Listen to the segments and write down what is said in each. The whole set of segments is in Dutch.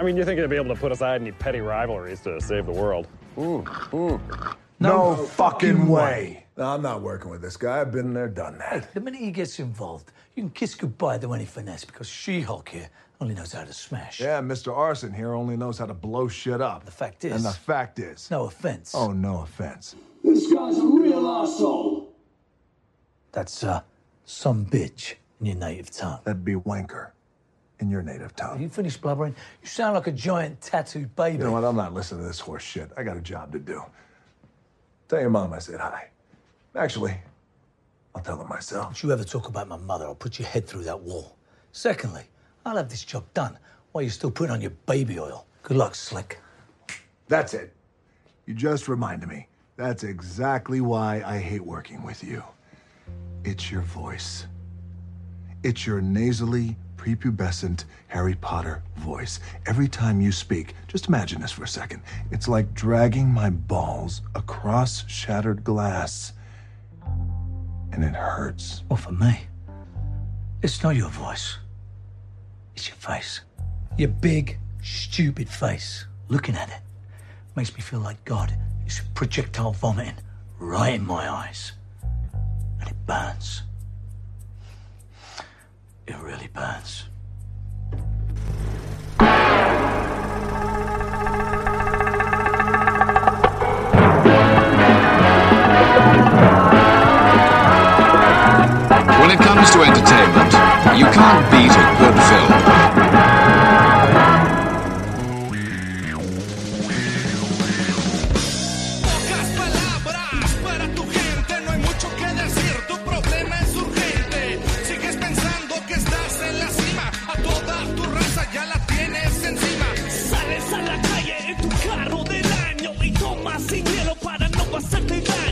I mean, you think they'd be able to put aside any petty rivalries to save the world? No, fucking way. No, I'm not working with this guy. I've been there, done that. The minute he gets involved, you can kiss goodbye to any finesse because She-Hulk here only knows how to smash. Yeah, Mr. Arson here only knows how to blow shit up. The fact is- And the fact is. No offense. Oh, no offense. This guy's a real asshole. That's uh, some bitch in your native tongue. That'd be wanker in your native tongue. you finished blubbering? You sound like a giant tattooed baby. You know what? I'm not listening to this horse shit. I got a job to do. Tell your mom I said hi. Actually, I'll tell her myself. If you ever talk about my mother, I'll put your head through that wall. Secondly, I'll have this job done while you're still putting on your baby oil. Good luck, Slick. That's it. You just reminded me. That's exactly why I hate working with you. It's your voice. It's your nasally, prepubescent Harry Potter voice. Every time you speak, just imagine this for a second. It's like dragging my balls across shattered glass. And it hurts. Well, for me, it's not your voice. It's your face. Your big, stupid face. Looking at it makes me feel like God is projectile vomiting right in my eyes. And it burns. It really burns. When it comes to entertainment, you can't beat a good film. massacre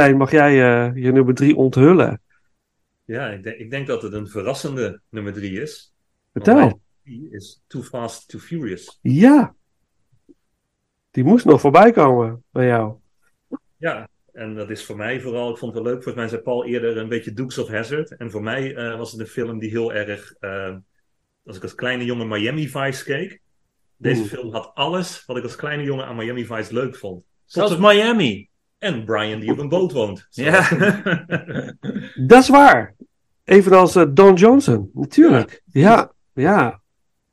Martijn, mag jij eh, je nummer drie onthullen? Ja, ik denk, ik denk dat het een verrassende nummer drie is. Vertel. drie is Too Fast, Too Furious. Ja. Die moest nog voorbij komen bij jou. Ja, en dat is voor mij vooral, ik vond het wel leuk, volgens mij zei Paul eerder een beetje Dukes of Hazzard. En voor mij eh, was het een film die heel erg, eh, als ik als kleine jongen Miami Vice keek, deze Oeh. film had alles wat ik als kleine jongen aan Miami Vice leuk vond. Zelfs Tot Miami. En Brian die op een boot woont. Ja. Dat is waar. Evenals eh, Don Johnson, natuurlijk. Ja, ja.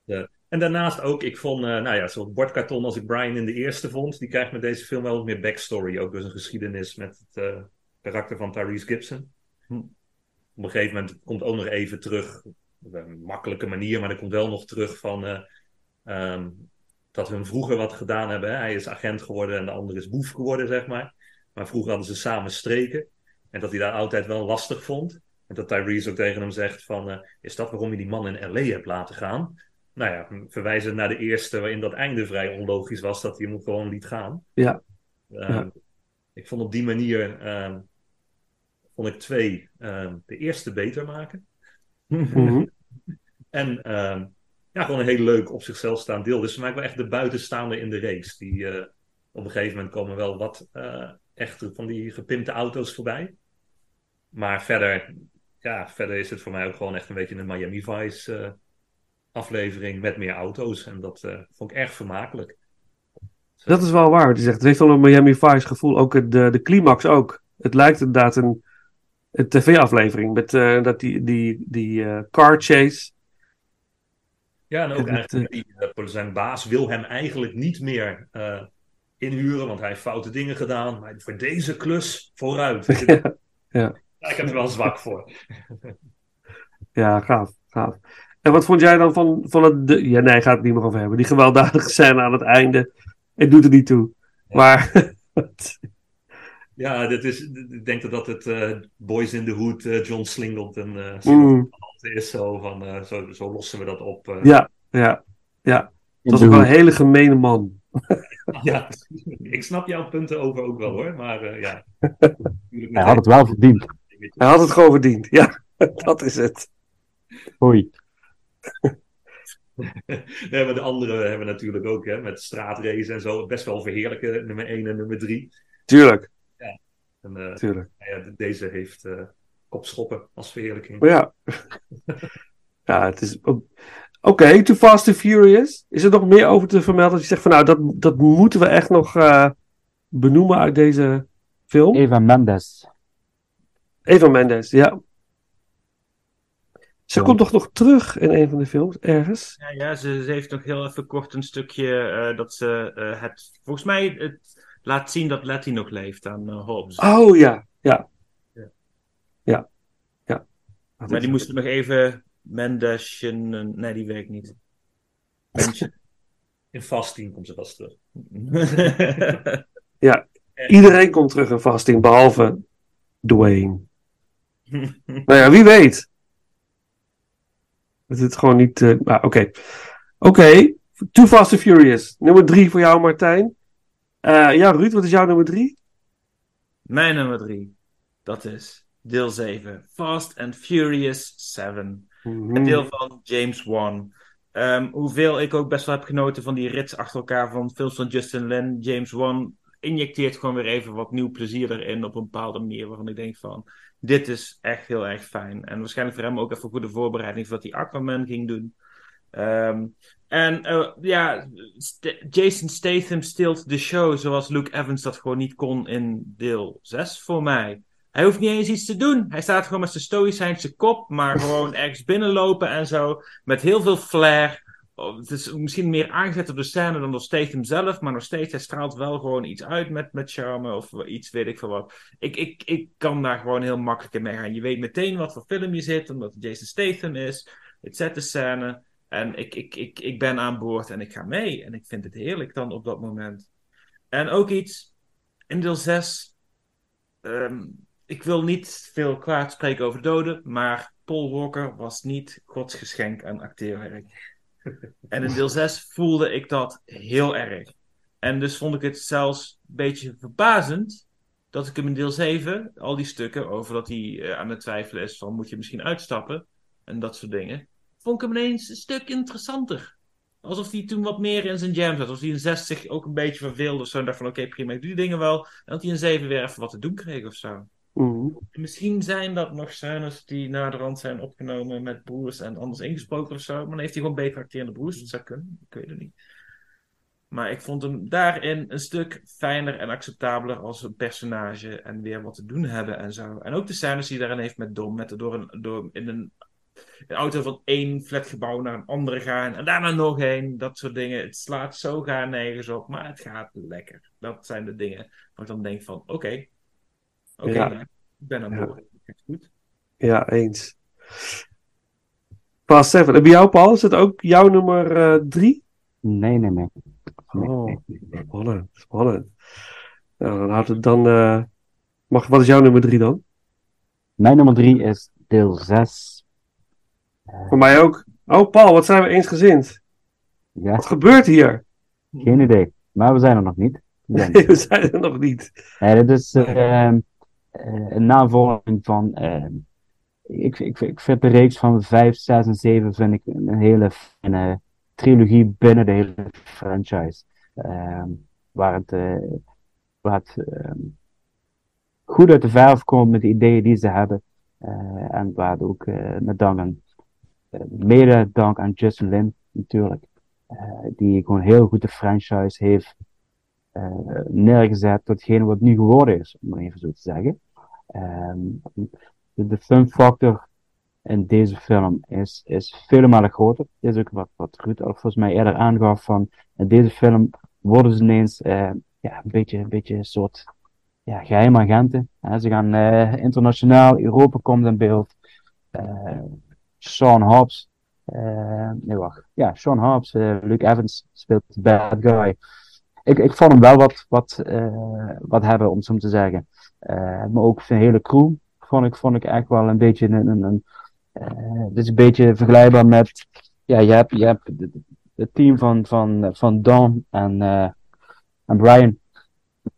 Ja. En daarnaast ook, ik vond, eh, nou ja, zo'n bordkarton als ik Brian in de eerste vond, die krijgt met deze film wel wat meer backstory. Ook dus een geschiedenis met het eh, karakter van Tyrese Gibson. Hm. Op een gegeven moment komt ook nog even terug, op een makkelijke manier, maar er komt wel nog terug van eh, ehm, dat hun vroeger wat gedaan hebben. Hè? Hij is agent geworden en de ander is boef geworden, zeg maar. Maar vroeger hadden ze samen streken. En dat hij daar altijd wel lastig vond. En dat Tyrese ook tegen hem zegt van, eh, is dat waarom je die man in L.A. hebt laten gaan? Nou ja, verwijzen naar de eerste waarin dat einde vrij onlogisch was, dat hij hem gewoon liet gaan. Ja. Ehm, Ja. Ik vond op die manier, ehm, vond ik twee, ehm, de eerste beter maken. Mhm. En ja, gewoon een heel leuk op zichzelf staand deel. Dus voor mij wel echt de buitenstaander in de race. Die, eh, op een gegeven moment komen wel wat eh, echt van die gepimpte auto's voorbij. Maar verder, ja, verder is het voor mij ook gewoon echt een beetje een Miami Vice eh, aflevering met meer auto's. En dat eh, vond ik erg vermakelijk. Dat is wel waar. wat je zegt. Het heeft wel een Miami Vice gevoel. Ook het- de, de climax ook. Het lijkt inderdaad een, een tv-aflevering. Met eh, dat die, die, die car chase. Ja, en ook En het, eigenlijk die, zijn baas wil hem eigenlijk niet meer inhuren, want hij heeft foute dingen gedaan. Maar voor deze klus vooruit. ja, ja. Ja, ik heb er wel zwak voor. ja, gaaf, gaaf. En wat vond jij dan van, van het... De, ja, nee, gaat het niet meer over hebben. Die gewelddadige scène aan het einde. Het doet er niet toe. Maar... Ja, dit is, ik denk dat dat het eh, Boys in the Hood, eh, John Slingleton eh Mm. is. Zo, van, eh, zo, zo lossen we dat op. ja, ja, ja. Het was ook wel een hele gemene man. Ja, ik snap jouw punten over ook wel hoor, maar eh, ja. Hij had het wel verdiend. Hij had het gewoon verdiend. Ja, dat is het. Hoi. nee, maar de andere hebben natuurlijk ook, hè, met straatrace en zo. Best wel verheerlijke nummer 1 en nummer 3. Tuurlijk. Ja. En, eh, Tuurlijk. nou ja, de- deze heeft eh kopschoppen als verheerlijking. Ja. ja, het is. Oké, Too Fast to Furious. Is er nog meer over te vermelden? Dat je zegt van nou, dat, dat moeten we echt nog eh, benoemen uit deze film. Eva Mendes. Eva Mendes, ja. Ze Ja. komt toch nog terug in een van de films, ergens? Ja, ja ze, ze heeft nog heel even kort een stukje eh, dat ze eh, het, volgens mij het laat zien dat Letty nog leeft aan Hobbs. Oh ja, ja. Ja. Ja. ja. maar die moesten nog even Mendesjen, nee die werkt niet. Mention. In Fast 10 komt ze vast terug. Ja, iedereen komt terug in vasting, behalve Dwayne. Nou ja, wie weet. Het is gewoon niet. eh, maar oké. Oké. Too Fast and Furious. Nummer drie voor jou, Martijn. Eh, ja, Ruud, wat is jouw nummer drie? Mijn nummer drie, dat is deel 7. Fast and Furious 7. Het deel van James Wan. Ehm, hoeveel ik ook best wel heb genoten van die rits achter elkaar van films van Justin Lin. James Wan injecteert gewoon weer even wat nieuw plezier erin op een bepaalde manier. Waarvan ik denk van, dit is echt heel erg fijn. En waarschijnlijk voor hem ook even een goede voorbereiding voor wat hij Aquaman ging doen. Ehm, en eh, ja, St- Jason Statham steelt de show zoals Luke Evans dat gewoon niet kon in deel 6 voor mij. Hij hoeft niet eens iets te doen. Hij staat gewoon met zijn stoïcijnse kop, maar gewoon ergens binnenlopen en zo. Met heel veel flair. Oh, Het is misschien meer aangezet op de scène dan door Statham zelf, maar nog steeds, hij straalt wel gewoon iets uit met, met charme of iets, weet ik veel wat. Ik, ik, ik kan daar gewoon heel makkelijk in meegaan. Je weet meteen wat voor film je zit, omdat het Jason Statham is. Het zet de scène en ik, ik, ik, ik ben aan boord en ik ga mee. En ik vind het heerlijk dan op dat moment. En ook iets, in deel 6, ehm, ik wil niet veel kwaad spreken over doden, maar Paul Walker was niet Gods geschenk aan acteerwerk. En in deel 6 voelde ik dat heel erg. En dus vond ik het zelfs een beetje verbazend dat ik hem in deel 7, al die stukken over dat hij eh, aan het twijfelen is van moet je misschien uitstappen en dat soort dingen, vond ik hem ineens een stuk interessanter. Alsof hij toen wat meer in zijn jam zat. Alsof hij in 6 zich ook een beetje verveelde of zo. En dacht van oké, prima, ik doe die dingen wel. En dat hij in 7 weer even wat te doen kreeg of zo. Mhm. Misschien zijn dat nog scènes die naar de rand zijn opgenomen met broers en anders ingesproken of zo. Maar dan heeft hij gewoon beter acterende broers. Dat zou kunnen, ik weet het niet. Maar ik vond hem daarin een stuk fijner en acceptabeler als een personage. En weer wat te doen hebben en zo. En ook de scènes die hij daarin heeft met Dom. Met door, een, door in een, een auto van één flatgebouw naar een andere gaan. En daarna nog één. Dat soort dingen. Het slaat zo gaar nergens op. Maar het gaat lekker. Dat zijn de dingen waar ik dan denk van oké. Oké, Ja. ik ben aan Ja. boord. Gaat goed. Ja, eens. Fast 7. En bij jou, Paul, is het ook jouw nummer 3? Nee, nee, nee. Oh, spannend, spannend. Nou, dan houdt het dan. eh, Mag, wat is jouw nummer 3 dan? Mijn nummer drie is deel 6. Voor mij ook. Oh, Paul, wat zijn we eensgezind? Ja, Wat gebeurt hier? geen idee. Maar we zijn er nog niet. We zijn er Nee, we zijn er nog niet. Nee, dit is ehm, eh, een navolging van. ehm, ik, ik, ik vind de reeks van 5, 6 en 7 vind ik een hele fijne trilogie binnen de hele franchise. Ehm, waar het, eh, het ehm, goed uit de verf komt met de ideeën die ze hebben. Eh, en waar het ook eh, met dank aan, eh, mede dank aan Justin Lin natuurlijk. eh, die gewoon heel goed de franchise heeft eh, neergezet tot hetgene wat nu geworden is, om maar even zo te zeggen. Ehm, de, de fun factor in deze film is, is vele groter. Dit is ook wat, wat Ruud al volgens mij eerder aangaf van, in deze film worden ze ineens eh, ja, een beetje, een beetje soort ja, geheime agenten. ze gaan eh, internationaal, Europa komt in beeld. Eh, Sean Hobbs, nee wacht, ja, Sean Hobbs, Luke Evans speelt bad guy ik, ik vond hem wel wat, wat, eh, wat hebben, om het zo te zeggen. Eh, maar ook de hele crew vond ik, vond ik echt wel een beetje een. een, een eh, het is een beetje vergelijkbaar met. Ja, je hebt, je hebt het- team van, van, van Don en, en Brian.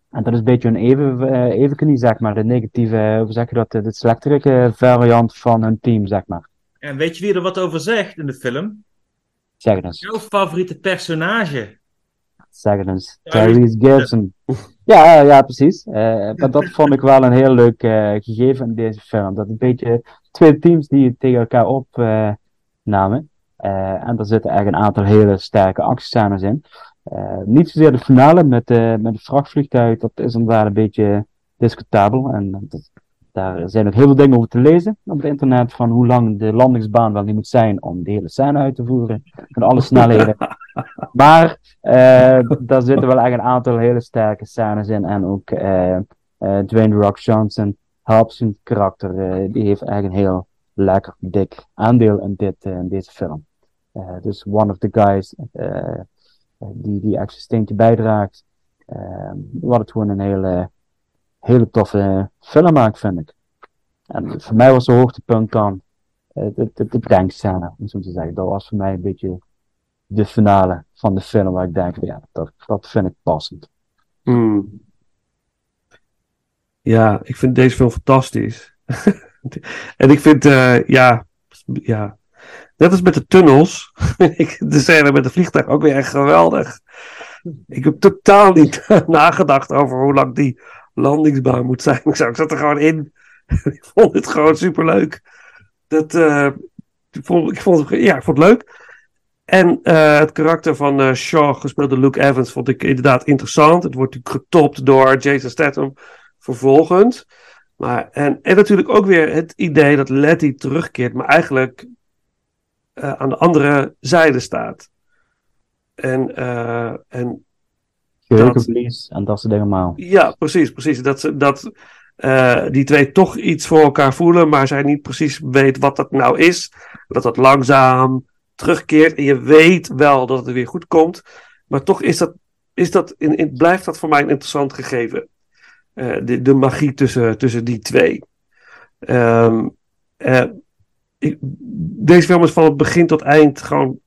En dat is een beetje een even, eh evenknie, zeg maar. De negatieve, hoe zeg je dat? De, slechterikke variant van hun team, zeg maar. En weet je wie er wat over zegt in de film? Zeg het eens. Jouw favoriete personage. Zeg het eens. Tyrese Gibson. Ja, ja, precies. Eh, maar dat vond ik wel een heel leuk eh, gegeven in deze film. Dat een beetje twee teams die tegen elkaar opnamen. Eh, en daar zitten echt een aantal hele sterke actiescènes in. Eh, niet zozeer de finale met, eh, met het vrachtvliegtuig. Dat is inderdaad een beetje discutabel. En dat, daar zijn ook heel veel dingen over te lezen op het internet. Van hoe lang de landingsbaan wel niet moet zijn om de hele scène uit te voeren. Met alle snelheden. Maar eh, daar zitten wel echt een aantal hele sterke scènes in. En ook eh, eh, Dwayne Rock Johnson, helpt zijn karakter, die heeft echt een heel lekker dik aandeel in, dit, in deze film. Dus one of the guys die, die echt steentje bijdraagt. Wat het gewoon een hele, hele toffe film maakt, vind ik. En voor mij was het hoogtepunt dan eh, de, de, de denkscène, om zo te zeggen. Dat was voor mij een beetje de finale van de film waar ik denk, ja, dat, dat vind ik passend. Hmm. Ja, ik vind deze film fantastisch. en ik vind, eh, ja, ja, net als met de tunnels, de scène met de vliegtuig ook weer echt geweldig. Ik heb totaal niet nagedacht over hoe lang die landingsbaan moet zijn. Ik zat er gewoon in. ik vond het gewoon superleuk. Dat, eh, ik, vond, ik, vond ja, ik vond het leuk. En eh, het karakter van eh, Shaw, gespeeld door Luke Evans, vond ik inderdaad interessant. Het wordt natuurlijk getopt door Jason Statham vervolgens. Maar, en, en natuurlijk ook weer het idee dat Letty terugkeert, maar eigenlijk aan de andere zijde staat. En, en Geheugenverlies en dat soort dingen maar. ja, precies, precies. Dat, ze, dat eh, die twee toch iets voor elkaar voelen, maar zij niet precies weet wat dat nou is. Dat dat langzaam terugkeert en je weet wel dat het weer goed komt. Maar toch is dat, is dat in, in, blijft dat voor mij een interessant gegeven. Eh, de, de magie tussen, tussen die twee. Ehm, eh, ik- deze film is van het begin tot eind gewoon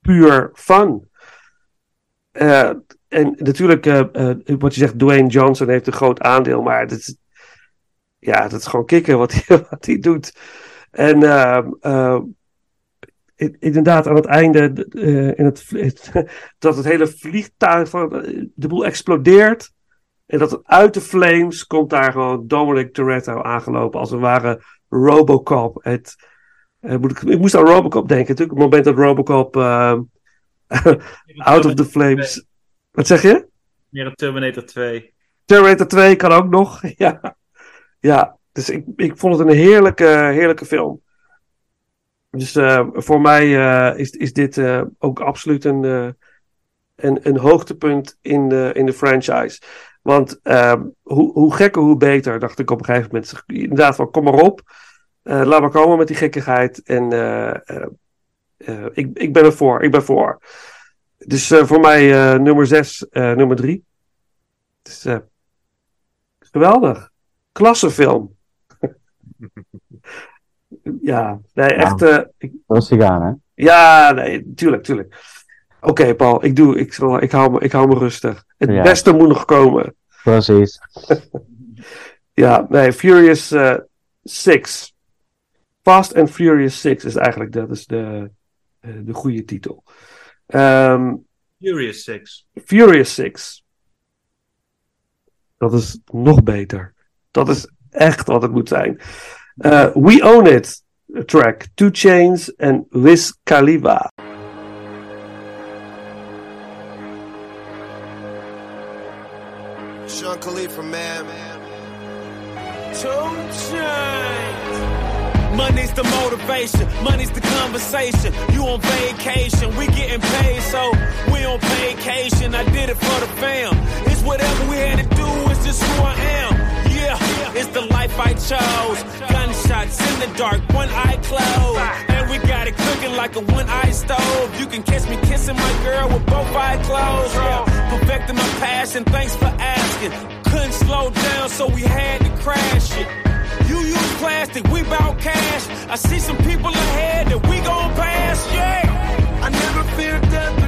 puur fun. En natuurlijk, eh, eh, wat je zegt, Dwayne Johnson heeft een groot aandeel, maar dat is, ja, dat is gewoon kicken wat hij, wat hij doet. En ehm, eh, in- inderdaad, aan het einde, eh, in het, dat het hele vliegtuig van de boel explodeert. En dat uit de flames komt daar gewoon Dominic Toretto aangelopen, als het ware Robocop. Het, moet ik, ik moest aan Robocop denken, natuurlijk. Op het moment dat Robocop ehm, out of the flames. Wat zeg je? Meer een Terminator 2. Terminator 2 kan ook nog. Ja, ja. dus ik, ik vond het een heerlijke, heerlijke film. Dus eh, voor mij eh, is, is dit eh, ook absoluut een, een, een hoogtepunt in de, in de franchise. Want hoe, hoe gekker, hoe beter, dacht ik op een gegeven moment. Inderdaad, van kom maar op. Laat maar komen met die gekkigheid. En ik, ik ben er voor. Ik ben voor. Dus eh, voor mij eh, nummer 6, nummer 3. Dus, eh, geweldig. Klassefilm. ja, nee, echt. eh, ik, Rustig aan, hè? ja, nee, tuurlijk, tuurlijk. Oké, Paul, ik doe, ik, zal, ik, hou me, ik hou me rustig. Het Ja. beste moet nog komen. Precies. Ja, nee, Furious eh 6. Fast and Furious 6 is eigenlijk dat is de, eh, de goede titel. Ehm, Furious 6. Furious 6. Dat is nog beter. Dat is echt wat het moet zijn. Eh, We Own It track. Two Chains en Wiz Khalifa. Sean Khalifa, man. Two chains. Money's the motivation, money's the conversation. You on vacation, we getting paid, so we on vacation. I did it for the fam. It's whatever we had to do, it's just who I am. Yeah, it's the life I chose. Gunshots in the dark, one eye closed. And we got it cooking like a one eye stove. You can kiss me kissing my girl with both eyes closed. Yeah, perfecting my passion, thanks for asking. Couldn't slow down, so we had to crash it. You use plastic, we bout cash. I see some people ahead that we gon' pass, yeah. I never fear death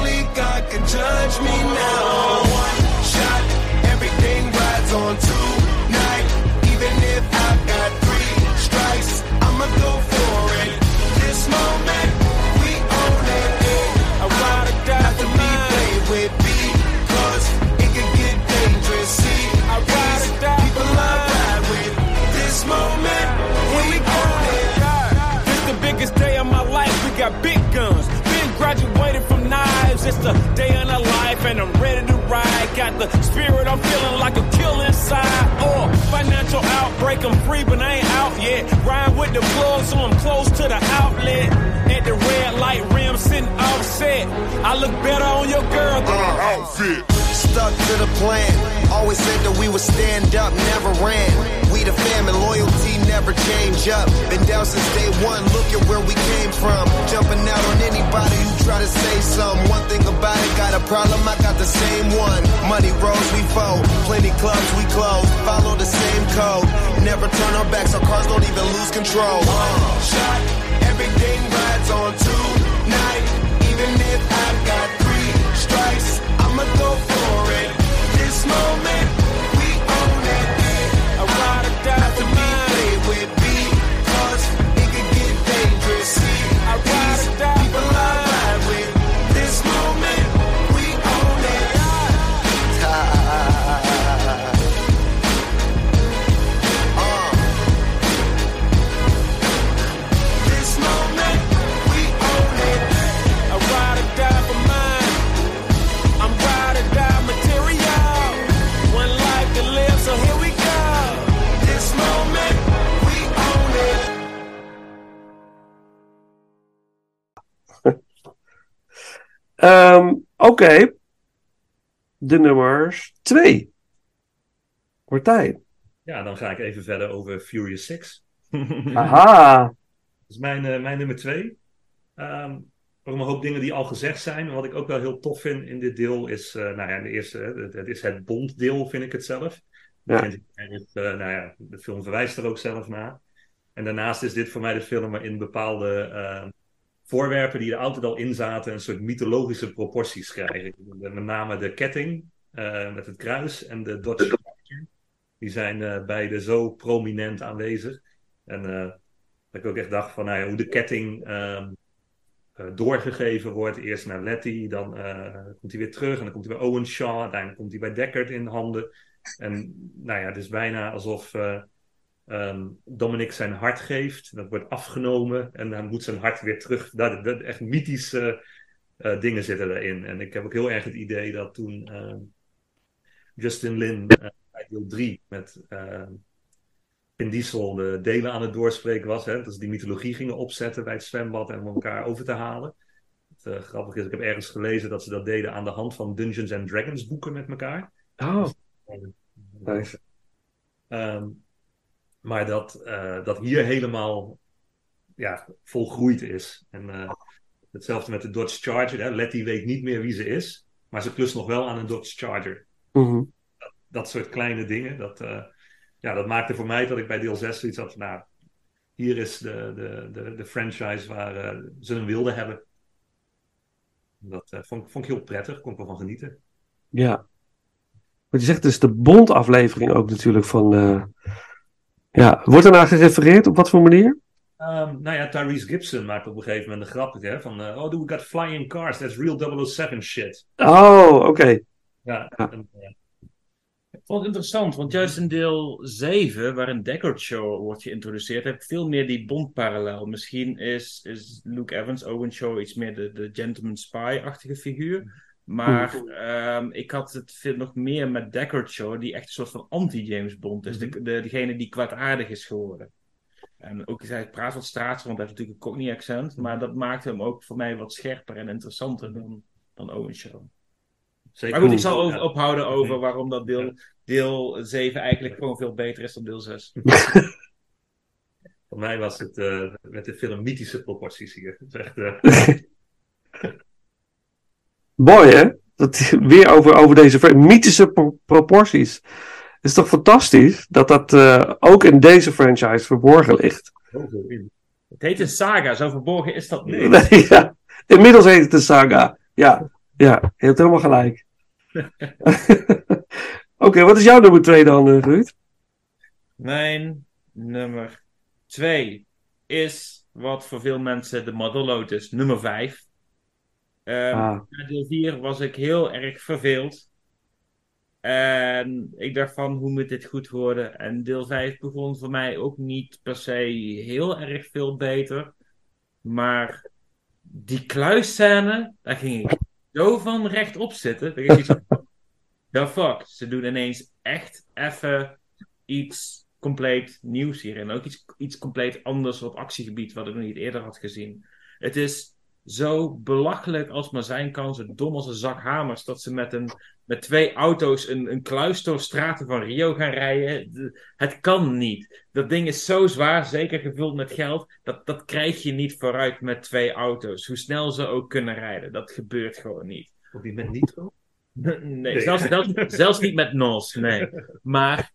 God can judge me now. It's the day of our life, and I'm ready to ride. Got the spirit, I'm feeling like a kill inside. Oh, financial outbreak, I'm free, but I ain't out yet. Ride with the plug, so I'm close to the outlet. At the red light rim, sitting offset. I look better on your girl than uh, her outfit. Stuck to the plan. Always said that we would stand up, never ran. We the fam and loyalty never change up. Been down since day one, look at where we came from. Jumping out on anybody who try to say something. One thing about it, got a problem, I got the same one. Money rolls, we fold. Plenty clubs, we close. Follow the same code. Never turn our backs, our cars don't even lose control. Uh, shot, everything rides on tonight. Even if I've got three strikes, I'ma go for it. This moment, Ehm, Oké. De nummers 2. Martijn. Ja, dan ga ik even verder over Furious 6. Aha. Dat is mijn, eh, mijn nummer twee. Ehm ook een hoop dingen die al gezegd zijn. Wat ik ook wel heel tof vind in dit deel is, eh, nou ja, de eerste, het, het is het Bonddeel, vind ik het zelf. Ja. Het, eh, nou ja, de film verwijst er ook zelf naar. En daarnaast is dit voor mij de film waarin bepaalde eh, voorwerpen die er altijd al in zaten, een soort mythologische proporties krijgen. Met name de ketting eh, met het kruis en de Dodge. Die zijn eh, beide zo prominent aanwezig. En eh, dat ik ook echt dacht van, nou ja, hoe de ketting ehm, eh, doorgegeven wordt. Eerst naar Letty, dan komt hij weer terug en dan komt hij bij Owen Shaw. Uiteindelijk komt hij bij Deckard in handen. En nou ja, het is bijna alsof ehm, Dominic zijn hart geeft. Dat wordt afgenomen en dan moet zijn hart weer terug. Dat, dat, echt mythische eh, dingen zitten erin. En ik heb ook heel erg het idee dat toen ehm, Justin Lin eh, bij deel 3 met ehm, Vin Diesel de delen aan het doorspreken was. Hè, dat ze die mythologie gingen opzetten bij het zwembad en om elkaar over te halen. Het eh, grappige is, ik heb ergens gelezen dat ze dat deden aan de hand van Dungeons and Dragons boeken met elkaar. Oh. Nice. Ehm, maar dat, eh, dat hier helemaal ja, volgroeid is. En eh, hetzelfde met de Dodge Charger. Hè. Letty weet niet meer wie ze is, maar ze klust nog wel aan een Dodge Charger. Mhm. Dat soort kleine dingen, dat, eh, ja, dat maakte voor mij dat ik bij deel 6 zoiets had van, nou, hier is de, de, de, de franchise waar ze hem wilden hebben. Dat vond, vond ik heel prettig, kon ik wel van genieten. Ja. Wat je zegt, dus de Bond-aflevering ook natuurlijk van. Ja, wordt er naar gerefereerd op wat voor manier? Ehm, nou ja, Tyrese Gibson maakt op een gegeven moment een grapje hè, van, eh, oh, do we got flying cars, that's real 007 shit. Oh, oké. Ja, Ja. en, eh, Ik vond het interessant, want juist in deel 7, waarin Deckard Shaw wordt geïntroduceerd, heb ik veel meer die Bond-parallel. Misschien is, is Luke Evans, Owen Shaw, iets meer de, de gentleman spy-achtige figuur. Maar ehm, ik had het veel nog meer met Deckard Shaw, die echt een soort van anti-James Bond is. De, de, degene die kwaadaardig is geworden. En ook, hij praat wat straats, want hij heeft natuurlijk een Cockney accent. Maar dat maakte hem ook voor mij wat scherper en interessanter dan, dan Owen Shaw. zeker. Maar goed, ik zal over, ophouden over waarom dat deel, deel 7 eigenlijk gewoon veel beter is dan deel 6. Voor mij was het eh, met de film mythische proporties hier. Het is echt, eh, Mooi, hè? Dat, weer over, over deze ver- mythische pro- proporties. Het is toch fantastisch dat dat eh, ook in deze franchise verborgen ligt. Het heet een saga, zo verborgen is dat niet. Nee, ja. Inmiddels heet het de saga. Ja, ja je hebt helemaal gelijk. Oké, wat is jouw nummer 2 dan, eh, Ruud? Mijn nummer 2 is wat voor veel mensen de Motherload is, nummer 5. Ah. Na deel 4 was ik heel erg verveeld. En ik dacht van, hoe moet dit goed worden? En deel 5 begon voor mij ook niet per se heel erg veel beter. Maar die kluisscène, daar ging ik zo van rechtop zitten. Dat the fuck, ze doen ineens echt even iets compleet nieuws hier. En ook iets, iets compleet anders op actiegebied, wat ik nog niet eerder had gezien. Het is zo belachelijk als maar zijn kan, zo dom als een zak hamers, dat ze met, een, met twee auto's een, een kluis door straten van Rio gaan rijden. De- Het kan niet. Dat ding is zo zwaar, zeker gevuld met geld, dat, dat krijg je niet vooruit met twee auto's. Hoe snel ze ook kunnen rijden, dat gebeurt gewoon niet. Of die met nitro? Nee, Nee. Zelfs, zelfs, zelfs niet met NOS, nee. Maar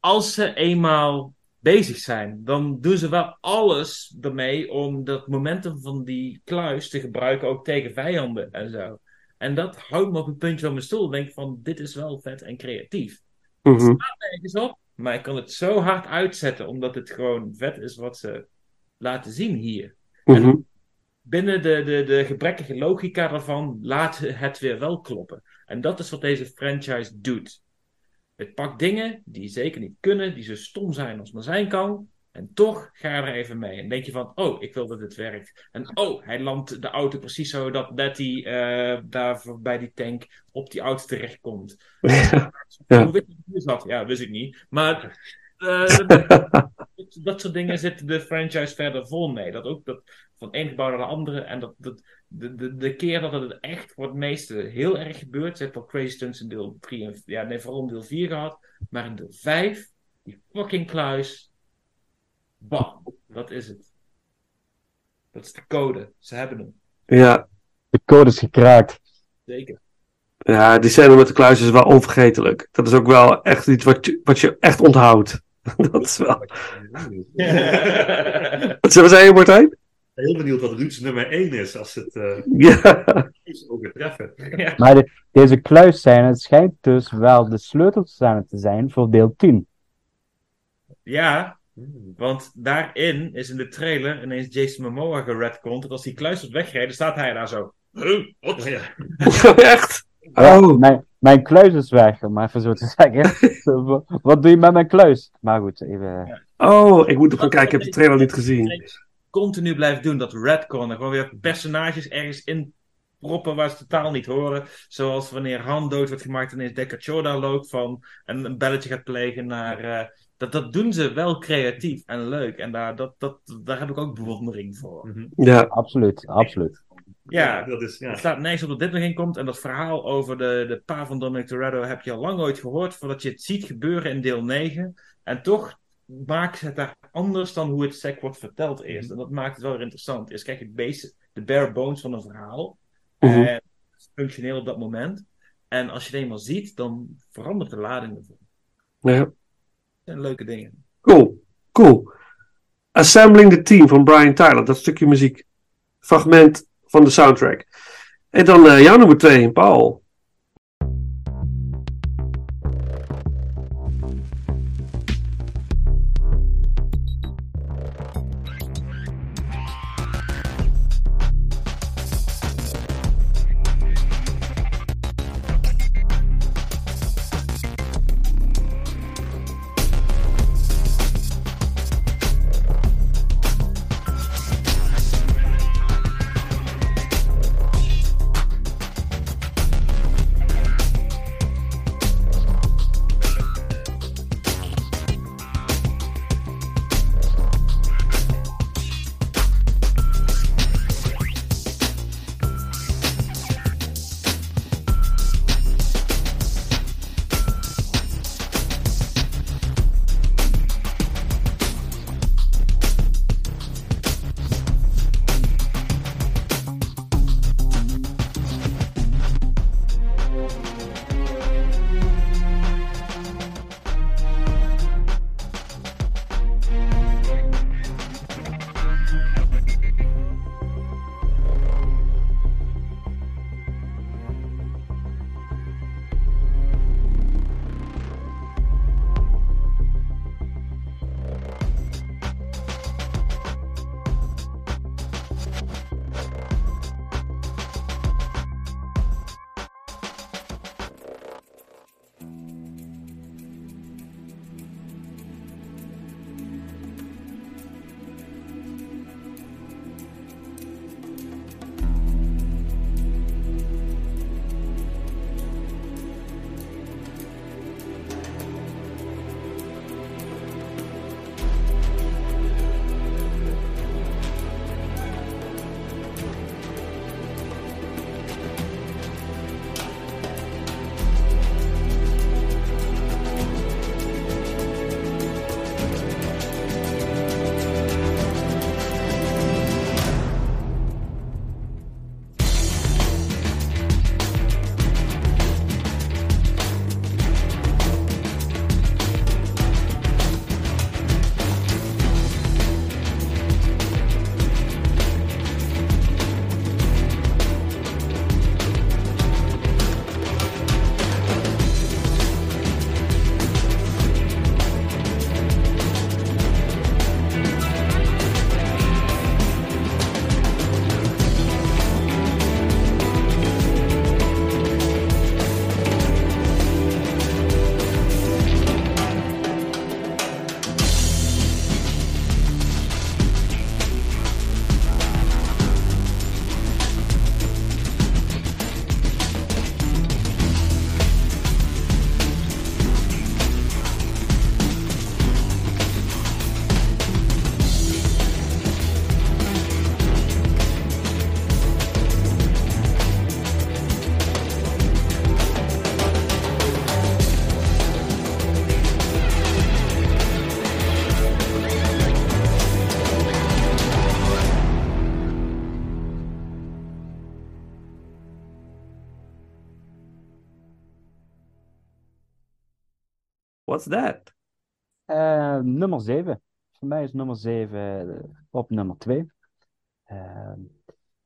als ze eenmaal bezig zijn, dan doen ze wel alles ermee om dat momentum van die kluis te gebruiken ook tegen vijanden en zo. En dat houdt me op een puntje van mijn stoel. Ik denk van, dit is wel vet en creatief. Mhm. Het staat nergens op, maar ik kan het zo hard uitzetten, omdat het gewoon vet is wat ze laten zien hier. Mhm. Binnen de, de, de gebrekkige logica daarvan laat het weer wel kloppen. En dat is wat deze franchise doet. Het pakt dingen die zeker niet kunnen, die zo stom zijn als maar zijn kan. En toch ga je er even mee. En denk je van, oh, ik wil dat dit werkt. En oh, hij landt de auto precies zo dat Letty eh daar voor- bij die tank op die auto terechtkomt. Ja. Hoe wist je dat? Ja, wist ik niet. Maar eh, dat, soort dingen zitten de franchise verder vol mee. Dat ook dat, van één gebouw naar de andere. En dat, dat, de, de, de keer dat het echt voor het meeste heel erg gebeurt. Ze hebben al Crazy Stunts in deel 3 en ja, nee, vooral in deel 4 gehad. Maar in deel 5, die fucking kluis. Bam, dat is het. Dat is de code. Ze hebben hem. Ja, De code is gekraakt. Zeker. ja, die scène met de kluis is wel onvergetelijk. Dat is ook wel echt iets wat je, wat je echt onthoudt. Dat is wel... Wat zei je, Martijn? Heel benieuwd wat Ruud's nummer 1 is als het eh Ja. is overtreffen. Ja. Maar de- deze kluisscène schijnt dus wel de sleutelscène te zijn voor deel 10. Ja, want daarin is in de trailer ineens Jason Momoa geredcond. Dat als die kluis wordt weggereden, staat hij daar zo. Huh, wat? Echt? Oh, mijn, mijn kluis is weg, om even zo te zeggen. Wat doe je met mijn kluis? Maar goed, even... oh, ik moet nog gaan kijken. Ik heb de trailer niet gezien. Continu blijft doen, dat redconnen. Gewoon weer personages ergens in proppen waar ze totaal niet horen. Zoals wanneer Han dood wordt gemaakt en ineens Deckard Shaw daar loopt van en een belletje gaat plegen naar... eh, dat, dat doen ze wel creatief en leuk. En daar, dat, dat, daar heb ik ook bewondering voor. Ja, Absoluut, absoluut. Ja, dat is, ja. Het staat nergens op dat dit nog in komt. En dat verhaal over de, de pa van Dominic Toretto heb je al lang ooit gehoord. Voordat je het ziet gebeuren in deel 9. En toch maakt het daar anders dan hoe het sec wordt verteld eerst. En dat maakt het wel weer interessant. Eerst krijg je het base, de bare bones van een verhaal. Mhm. En functioneel op dat moment. En als je het eenmaal ziet, dan verandert de lading ervan. ja. Dat zijn leuke dingen. Cool, cool. Assembling the Team van Brian Tyler, dat stukje muziek. Fragment van de soundtrack. En dan eh, jouw nummer 2, Paul. What's that? Eh, nummer 7. Voor mij is nummer 7 op nummer 2. en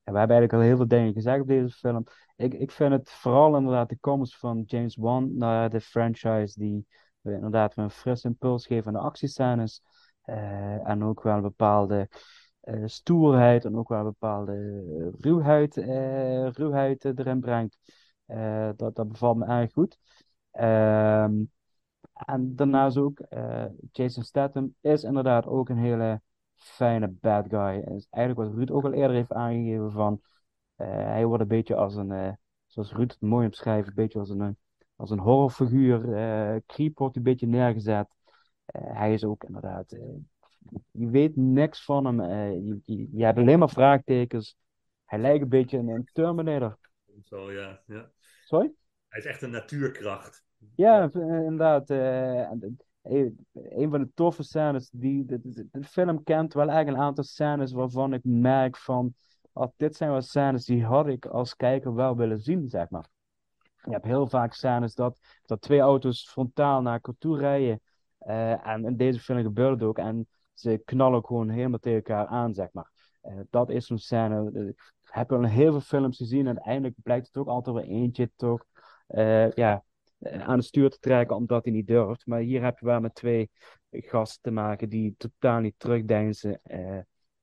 we hebben eigenlijk al heel veel dingen gezegd op deze film. Ik, ik vind het vooral inderdaad de komst van James Wan naar de franchise, die eh, inderdaad een frisse impuls geven aan de actiescènes. Eh, en ook wel een bepaalde eh, stoerheid en ook wel een bepaalde eh, ruwheid, eh, ruwheid eh, erin brengt. Eh, dat, dat bevalt me erg goed. Ehm, en daarnaast ook, eh, Jason Statham is inderdaad ook een hele fijne bad guy. Is eigenlijk wat Ruud ook al eerder heeft aangegeven van, eh, hij wordt een beetje als een, eh, zoals Ruud het mooi omschrijft, een beetje als een, als een horrorfiguur. creep wordt een beetje neergezet. Hij is ook inderdaad, je weet niks van hem. je, je, je hebt alleen maar vraagtekens. Hij lijkt een beetje een, een Terminator. Zo, ja, ja. Sorry? Hij is echt een natuurkracht. Ja, v- inderdaad. eh, en- een van de toffe scènes die de, de, de film kent wel eigenlijk een aantal scènes waarvan ik merk van oh, dit zijn wel scènes die had ik als kijker wel willen zien, zeg maar. Je hebt heel vaak scènes dat, dat twee auto's frontaal naar elkaar toe rijden. eh, en in deze film gebeurt het ook. En ze knallen gewoon helemaal tegen elkaar aan, zeg maar. Eh, dat is zo'n scène. eh, Ik heb al heel veel films gezien en uiteindelijk blijkt het ook altijd wel eentje toch eh, ja, eh, aan het stuur te trekken omdat hij niet durft. Maar hier heb je wel met twee gasten te maken die totaal niet terugdeinzen eh,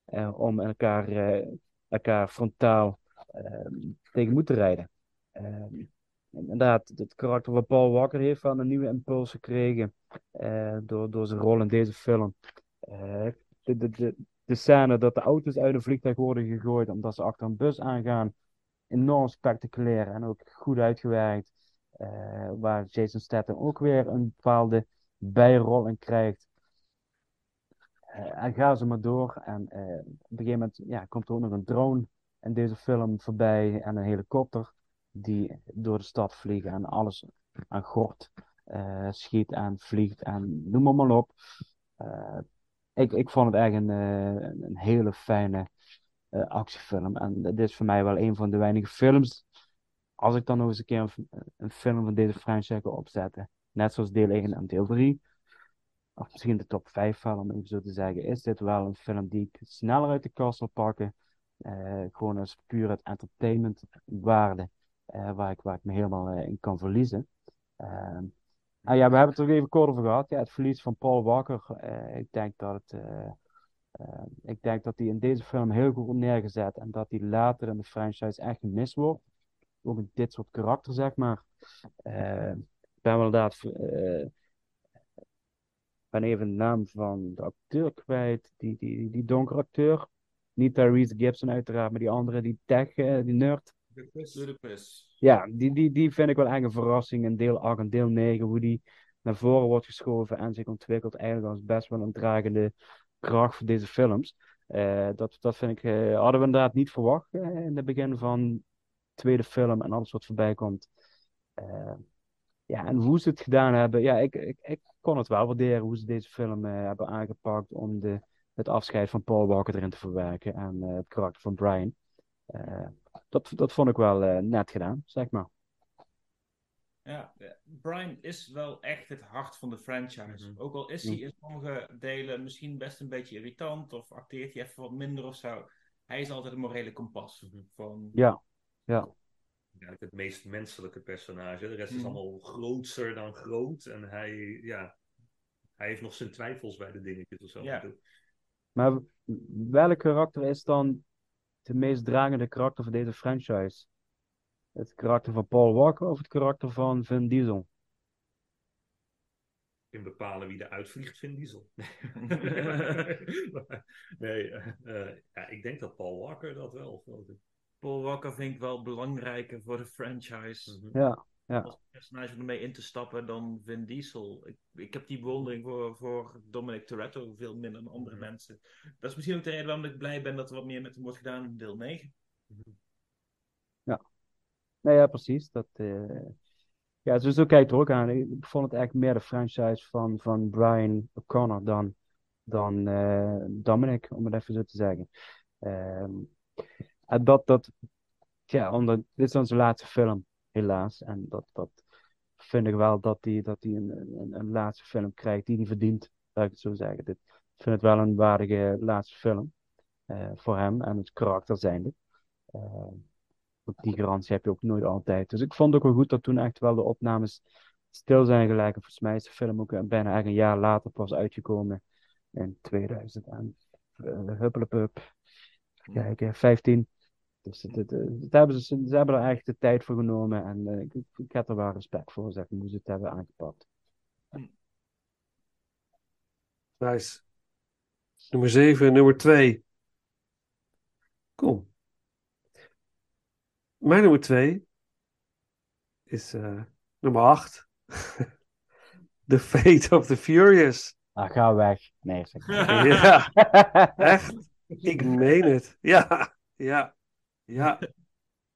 eh, om elkaar, eh, elkaar frontaal eh, tegen moeten rijden. Eh, inderdaad, het karakter van Paul Walker heeft wel een nieuwe impuls gekregen eh, door, door zijn rol in deze film. Eh, de, de, de, de scène dat de auto's uit een vliegtuig worden gegooid omdat ze achter een bus aangaan, enorm spectaculair en ook goed uitgewerkt. Eh, waar Jason Statham ook weer een bepaalde bijrol in krijgt. Eh, en ga ze maar door. En eh, op een gegeven moment ja, komt er ook nog een drone in deze film voorbij en een helikopter die door de stad vliegen en alles aan gort schiet en vliegt en noem maar, maar op. Ik, ik vond het echt een, een hele fijne actiefilm. En dit is voor mij wel een van de weinige films. Als ik dan nog eens een keer een, film van deze franchise wil opzetten, net zoals deel 1 en deel 3, of misschien de top 5 film, om even zo te zeggen, is dit wel een film die ik sneller uit de kast wil pakken. Eh, gewoon als puur het entertainment waarde, eh, waar, ik, waar ik me helemaal eh, in kan verliezen. En ja, we hebben het er even kort over gehad. Ja, het verlies van Paul Walker. ik denk dat het. ik denk dat hij in deze film heel goed neergezet en dat hij later in de franchise echt gemist wordt. Ook in dit soort karakter, zeg maar. Eh, ik ben wel inderdaad. eh, ben even de naam van de acteur kwijt. Die, die, die donkere acteur. Niet Tyrese Gibson, uiteraard, maar die andere, die tech, eh, die nerd. Ludacris. Ja, die, die, die vind ik wel echt een verrassing in deel 8 en deel 9. Hoe die naar voren wordt geschoven en zich ontwikkelt. Eigenlijk als best wel een dragende kracht voor deze films. Eh, dat, dat vind ik, eh, hadden we inderdaad niet verwacht in het begin van tweede film en alles wat voorbij komt. Eh, ja, en hoe ze het gedaan hebben, ja, ik, ik, ik kon het wel waarderen hoe ze deze film eh, hebben aangepakt om de, het afscheid van Paul Walker erin te verwerken en eh, het karakter van Brian. Eh, dat, dat vond ik wel eh, net gedaan, zeg maar. Ja, Brian is wel echt het hart van de franchise. Mhm. Ook al is hij in sommige delen misschien best een beetje irritant of acteert hij even wat minder of zo. Hij is altijd een morele kompas. Van... Ja, ja. Eigenlijk het meest menselijke personage. De rest is Mhm. allemaal grootser dan groot. En hij, ja, hij heeft nog zijn twijfels bij de dingetjes of zo. Ja. Maar welk karakter is dan de meest dragende karakter van deze franchise? Het karakter van Paul Walker of het karakter van Vin Diesel? In bepalen wie er uitvliegt, Vin Diesel. nee, eh, eh, ja, ik denk dat Paul Walker dat wel. Paul Walker vind ik wel belangrijker voor de franchise. Ja, ja. Als personage om ermee in te stappen dan Vin Diesel. Ik, ik heb die bewondering voor, voor Dominic Toretto veel minder dan andere mensen. Dat is misschien ook de reden waarom ik blij ben dat er wat meer met hem wordt gedaan in deel 9. Ja. Nee, ja, precies. Dat, eh, Ja, dus zo kijk ik er ook aan. Ik vond het echt meer de franchise van, van Brian O'Connor dan, dan eh, Dominic, om het even zo te zeggen. Ehm, en dat, dat, ja, dit is onze laatste film, helaas. En dat, dat vind ik wel dat hij dat een, een, laatste film krijgt die hij verdient, laat ik het zo zeggen. Dit, ik vind het wel een waardige laatste film eh, voor hem en het karakter zijnde. Eh, want die garantie heb je ook nooit altijd. Dus ik vond het ook wel goed dat toen echt wel de opnames stil zijn gelijk. En volgens mij is de film ook een- bijna echt een jaar later pas uitgekomen. In 2000 en uh, huppelepup. Kijken, 15. Dus het, het, hebben ze, ze hebben er echt de tijd voor genomen. En eh, ik, ik, heb er wel respect voor, zeg, hoe ze het hebben aangepakt. Nice. Nummer 7, nummer 2. Kom. Mijn nummer 2 is eh, nummer 8. The Fate of the Furious. Ah, ga weg. Nee, zeg Ja, echt. Ik meen het. Ja, ja, ja,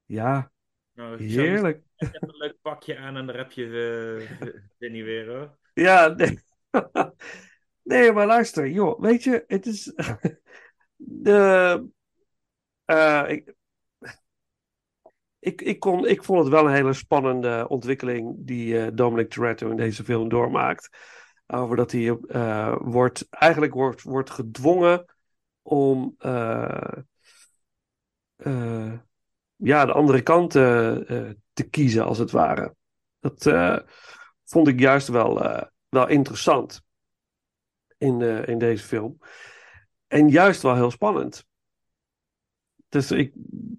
ja. Nou, Heerlijk. Je hebt een leuk pakje aan en daar heb je uh, Vinnie weer hoor. Ja, nee. nee, maar luister, joh, weet je, het is. de, eh, ik, ik, ik, kon, ik vond het wel een hele spannende ontwikkeling die eh, Dominic Toretto in deze film doormaakt. Over dat hij wordt, eigenlijk wordt, wordt gedwongen om eh, ja, de andere kant eh, eh, te kiezen, als het ware. Dat vond ik juist wel, wel interessant in, in deze film. En juist wel heel spannend. Dus ik,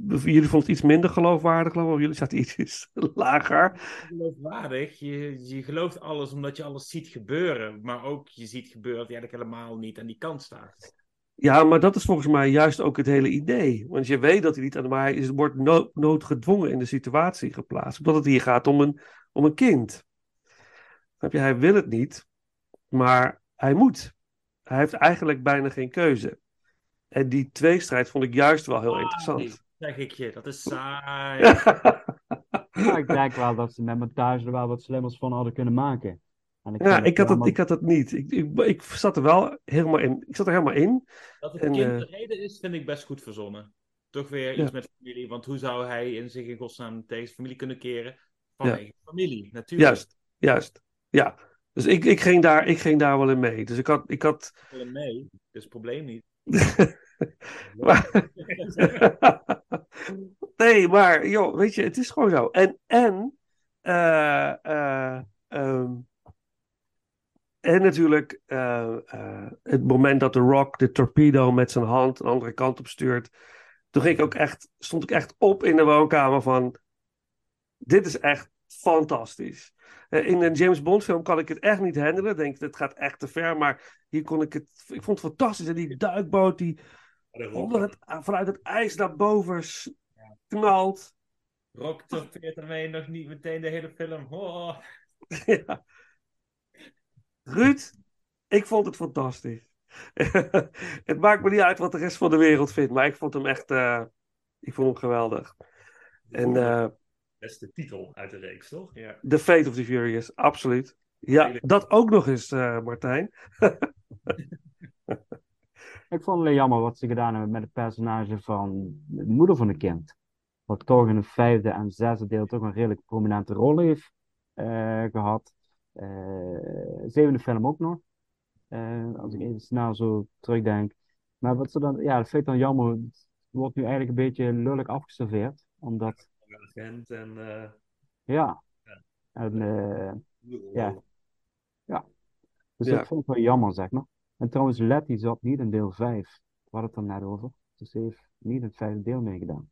jullie vonden het iets minder geloofwaardig, geloof. Jullie zaten iets lager. Geloofwaardig. Je, je gelooft alles omdat je alles ziet gebeuren. Maar ook je ziet gebeuren dat je eigenlijk helemaal niet aan die kant staat. Ja, maar dat is volgens mij juist ook het hele idee. Want je weet dat hij niet aan de maar hij is, wordt no- noodgedwongen in de situatie geplaatst. Omdat het hier gaat om een, om een kind. Snap je? Hij wil het niet, maar hij moet. Hij heeft eigenlijk bijna geen keuze. En die tweestrijd vond ik juist wel heel interessant. Zeg ik je, dat is saai. Ja, ik denk wel dat ze met montage er wel wat slimmers van hadden kunnen maken. En Ja, ik had, het, ik had het niet. Ik, ik, ik zat er wel helemaal in. Ik zat er helemaal in. Dat het En, kind eh, de reden is, vind ik best goed verzonnen. Toch weer Ja. iets met familie. Want hoe zou hij in zich in godsnaam tegen zijn familie kunnen keren? Vanwege familie, natuurlijk. Juist, juist. Ja. Dus ik, ik, ging daar, ik ging daar wel in mee. Dus ik had. Ik had Ik wil hem mee, dus het probleem niet. maar, nee, maar joh, weet je, het is gewoon zo. En, en, eh, eh, ehm, en natuurlijk eh, eh, het moment dat de Rock de torpedo met zijn hand de andere kant op stuurt. Toen ging ik ook echt, stond ik echt op in de woonkamer van, dit is echt fantastisch. Eh, In een James Bond film kan ik het echt niet handelen. Denk, dit gaat echt te ver. Maar hier kon ik het. Ik vond het fantastisch. En die duikboot die onder het, vanuit het ijs naar boven knalt. Rock torpeert ermee nog niet meteen de hele film. Oh. Ja. Ruud, ik vond het fantastisch. het maakt me niet uit wat de rest van de wereld vindt. Maar ik vond hem echt. eh, ik vond hem geweldig. En eh Beste titel uit de reeks, toch? Ja. The Fate of the Furious, absoluut. Ja, dat ook nog eens, eh, Martijn. Ik vond het alleen jammer wat ze gedaan hebben met het personage van de moeder van het kind. Wat toch in het vijfde en zesde deel toch een redelijk prominente rol heeft eh, gehad. Eh, zevende film ook nog. Eh, als ik even snel zo terugdenk. Maar wat ze dan, ja, dat vind ik dan jammer. Het wordt nu eigenlijk een beetje lullig afgeserveerd. Omdat, Agent en. eh, ja. En, eh, ja. Ja. Dus Ja. dat vond ik wel jammer, zeg maar. En trouwens, Letty zat niet in deel 5. We hadden het er net over. Dus ze heeft niet in het vijfde deel meegedaan.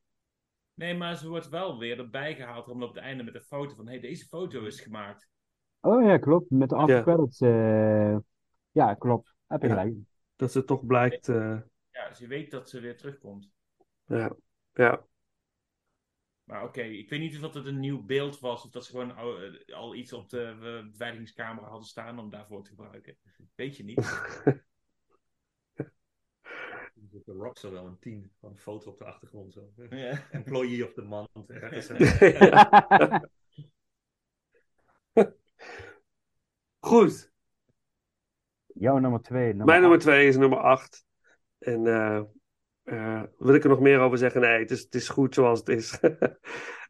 Nee, maar ze wordt wel weer erbij gehaald om op het einde met een foto van: hey, deze foto is gemaakt. Oh ja, klopt. Met de Ja. after credits. eh, ja, klopt. Heb je Ja. gelijk. Dat ze toch blijkt. eh, Ja, ze weet dat ze weer terugkomt. ja. ja. Maar oké, ik weet niet of dat het een nieuw beeld was of dat ze gewoon al, eh, al iets op de eh, beveiligingscamera hadden staan om daarvoor te gebruiken. Weet je niet. De Rock zo wel een tien van een foto op de achtergrond. Zo. Ja. Employee of the month. ergens. Goed. Jouw nummer 2. Mijn nummer twee is nummer 8. En eh, eh, wil ik er nog meer over zeggen? Nee, het is, het is goed zoals het is.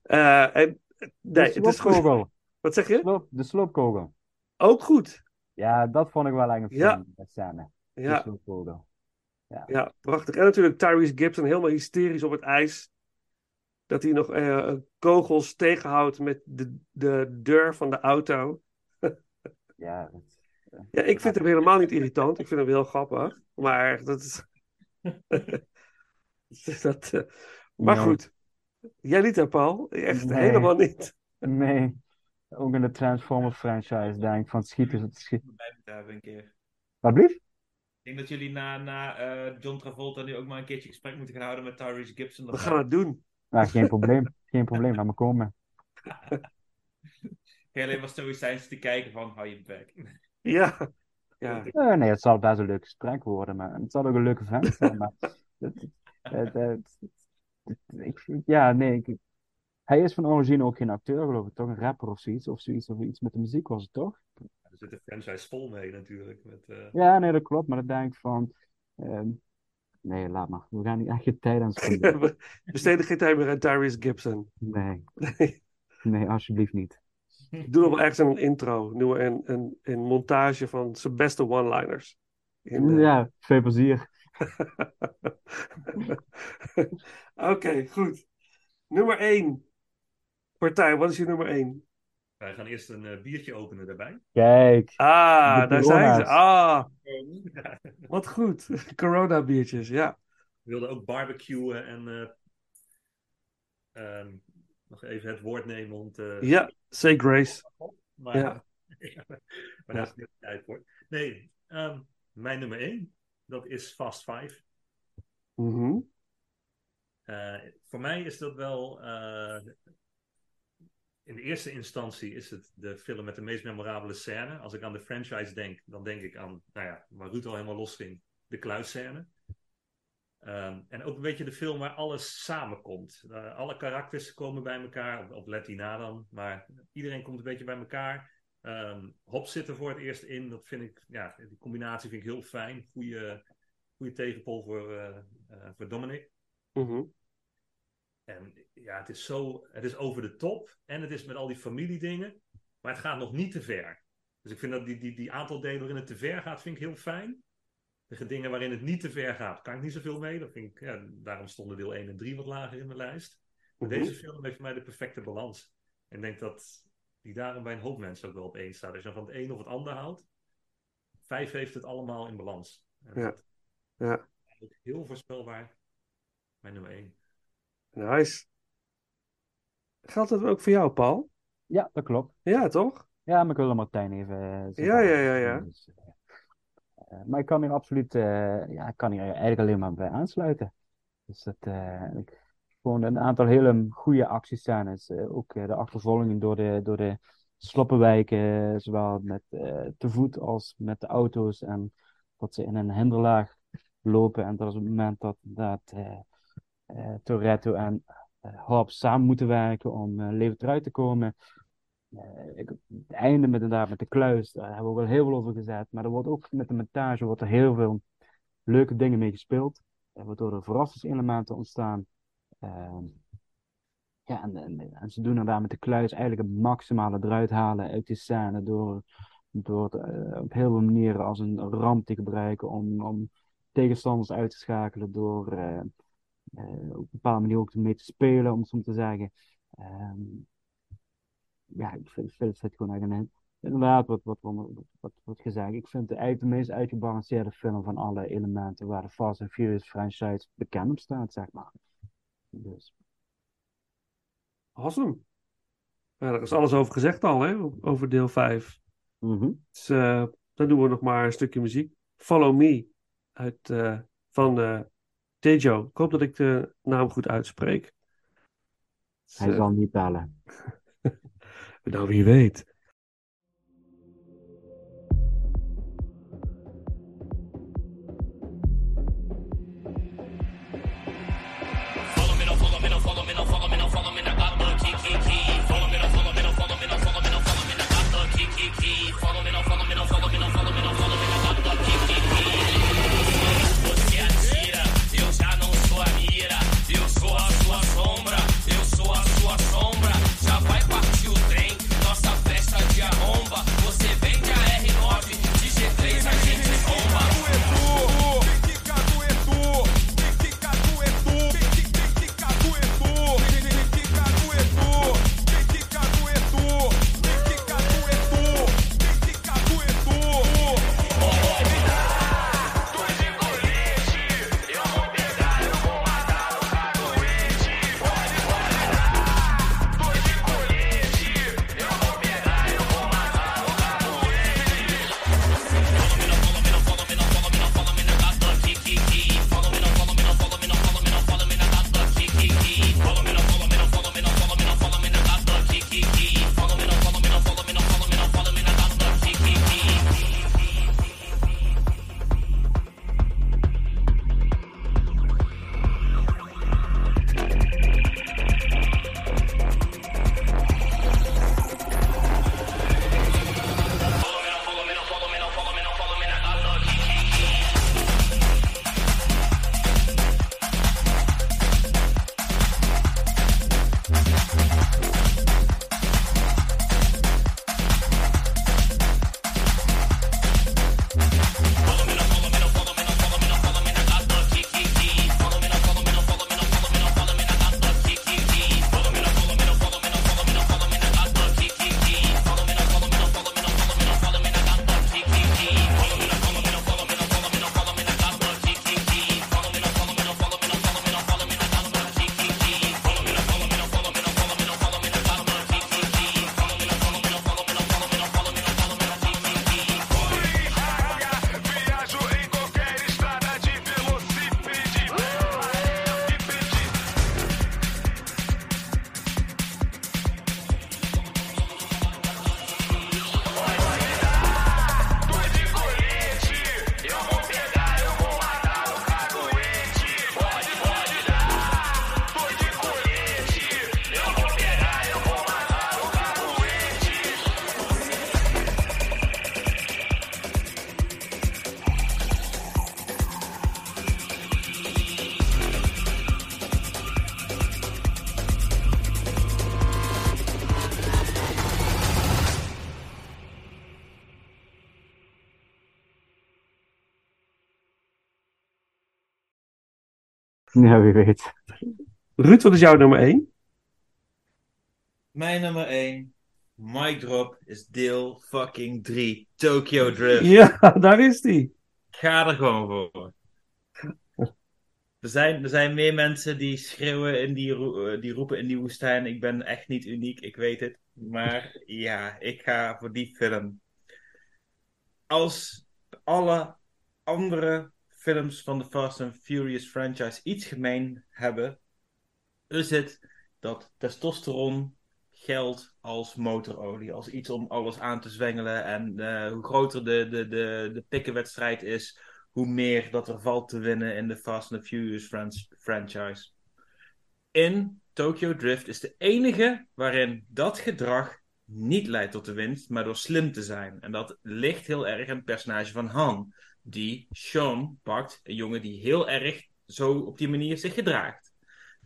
Eh, en, nee, het is goed. Wat zeg je? Sloop, de sloopkogel. Ook goed. Ja, dat vond ik wel een Ja. de scène. De Ja. sloopkogel. Ja. Ja, prachtig. En natuurlijk Tyrese Gibson helemaal hysterisch op het ijs. Dat hij nog kogels tegenhoudt met de, de deur van de auto. Ja, Ja, ik vind hem helemaal niet irritant. Ik vind hem heel grappig. Maar dat is... dat, eh, Maar goed. Jij niet hè, Paul? Echt Nee. helemaal niet. Nee. Ook in de Transformers franchise, denk ik, van schieten tot schieten. hebben een keer. Wat blieft? Ik denk dat jullie na, na eh, John Travolta nu ook maar een keertje gesprek moeten gaan houden met Tyrese Gibson. We gaan het doen. Nou, geen probleem. Geen probleem, laat me komen. Je alleen maar stoïcijns te kijken van, hou je bek. Ja. ja. Eh, nee, het zal best een leuk gesprek worden, maar het zal ook een leuke vent zijn. Maar het, het, het- het- ik, ja, nee. ik- hij is van origine ook geen acteur, geloof ik, toch? Een rapper of zoiets, of zoiets, of iets met de muziek was het toch? Er zit een franchise vol mee natuurlijk. Met, eh, Ja, nee, dat klopt, maar dan denk ik van. ehm, nee, laat maar. We gaan niet echt je tijd aan spenderen. We besteden geen tijd meer aan Tyrese Gibson. Nee, Nee. nee, alsjeblieft niet. Doe nog wel ergens een intro. Doe een, een, een montage van zijn beste one-liners. In, eh, Ja, veel plezier. Oké, goed. Nummer 1. Partij, wat is je nummer 1? wij gaan eerst een eh, biertje openen daarbij. Kijk. Ah, daar zijn ze. Ah, wat goed. Corona biertjes, ja. We wilden ook barbecuen en eh, ehm, nog even het woord nemen om te... Ja, say grace. Maar, Ja. maar daar is niet tijd voor. Nee, ehm, mijn nummer 1, dat is Fast Five. Mhm. Eh, voor mij is dat wel. eh, in de eerste instantie is het de film met de meest memorabele scène. Als ik aan de franchise denk, dan denk ik aan, nou ja, waar Ruud al helemaal losging, de kluisscène. Ehm, en ook een beetje de film waar alles samenkomt. Eh, alle karakters komen bij elkaar, of, of let die na dan, maar iedereen komt een beetje bij elkaar. Ehm Hobbs zit er voor het eerst in, dat vind ik, ja, die combinatie vind ik heel fijn. Goede, goede tegenpol voor, eh, eh, voor Dominic. Mhm. En ja, het is zo, het is over de top en het is met al die familiedingen, maar het gaat nog niet te ver. Dus ik vind dat die, die, die aantal delen waarin het te ver gaat, vind ik heel fijn. De dingen waarin het niet te ver gaat, kan ik niet zoveel mee. Dat vind ik, ja, daarom stonden deel 1 en 3 wat lager in mijn lijst. Maar Mhm. deze film heeft voor mij de perfecte balans. En ik denk dat die daarom bij een hoop mensen ook wel op één staat. Als je van het een of het ander houdt, vijf heeft het allemaal in balans. En Ja. dat Ja, heel voorspelbaar. Mijn nummer 1. nice. Geldt dat ook voor jou, Paul? Ja, dat klopt. Ja, toch? Ja, maar ik wil Martijn even. Ja, ja, ja, ja. Dus, eh, maar ik kan hier absoluut, eh, ja, ik kan hier eigenlijk alleen maar bij aansluiten. Dus dat, eh, ik, gewoon een aantal hele goede actiescènes. eh, ook eh, de achtervolging door de, door de sloppenwijken, eh, zowel met eh, te voet als met de auto's. En dat ze in een hinderlaag lopen. En dat is op het moment dat, dat eh, eh, Toretto en eh, Hobbs samen moeten werken om eh levend eruit te komen. Eh, ik, het einde met, inderdaad, met de kluis, daar hebben we wel heel veel over gezet. Maar er wordt ook met de montage wordt er heel veel leuke dingen mee gespeeld. Er waardoor er verrassingselementen ontstaan. Ehm, ja, en, en, en ze doen inderdaad met de kluis eigenlijk het maximale eruit halen uit die scène. Door, door het eh, op heel veel manieren als een ramp te gebruiken om, om tegenstanders uit te schakelen. Door eh, op een bepaalde manier ook mee te spelen, om het zo te zeggen. Ehm, ja, ik vind, het gewoon echt een, inderdaad, wat, wat, wat, wat, wat gezegd. Ik vind het eigenlijk de meest uitgebalanceerde film van alle elementen waar de Fast and Furious franchise bekend op staat, zeg maar. Dus, Awesome. Ja, daar is alles over gezegd al, hè? Over deel 5. mhm. Dus eh, dan doen we nog maar een stukje muziek. Follow Me uit, eh, van eh Tejo. Ik hoop dat ik de naam goed uitspreek. Hij zal niet bellen. nou, wie weet. Ja, wie weet. Ruud, wat is jouw nummer 1? Mijn nummer 1, mic drop, is deel fucking 3. Tokyo Drift. Ja, daar is die. Ga er gewoon voor. Er zijn, er zijn meer mensen die schreeuwen in die, eh, die roepen in die woestijn. Ik ben echt niet uniek, ik weet het. Maar ja, ik ga voor die film. Als alle andere films van de Fast and Furious franchise iets gemeen hebben, is het dat testosteron geldt als motorolie. Als iets om alles aan te zwengelen. En eh, hoe groter de, de, de, de pikkenwedstrijd is, hoe meer dat er valt te winnen in de Fast and Furious fran- franchise. In Tokyo Drift is de enige waarin dat gedrag niet leidt tot de winst, maar door slim te zijn. En dat ligt heel erg aan het personage van Han, die Sean pakt, een jongen die heel erg zo op die manier zich gedraagt.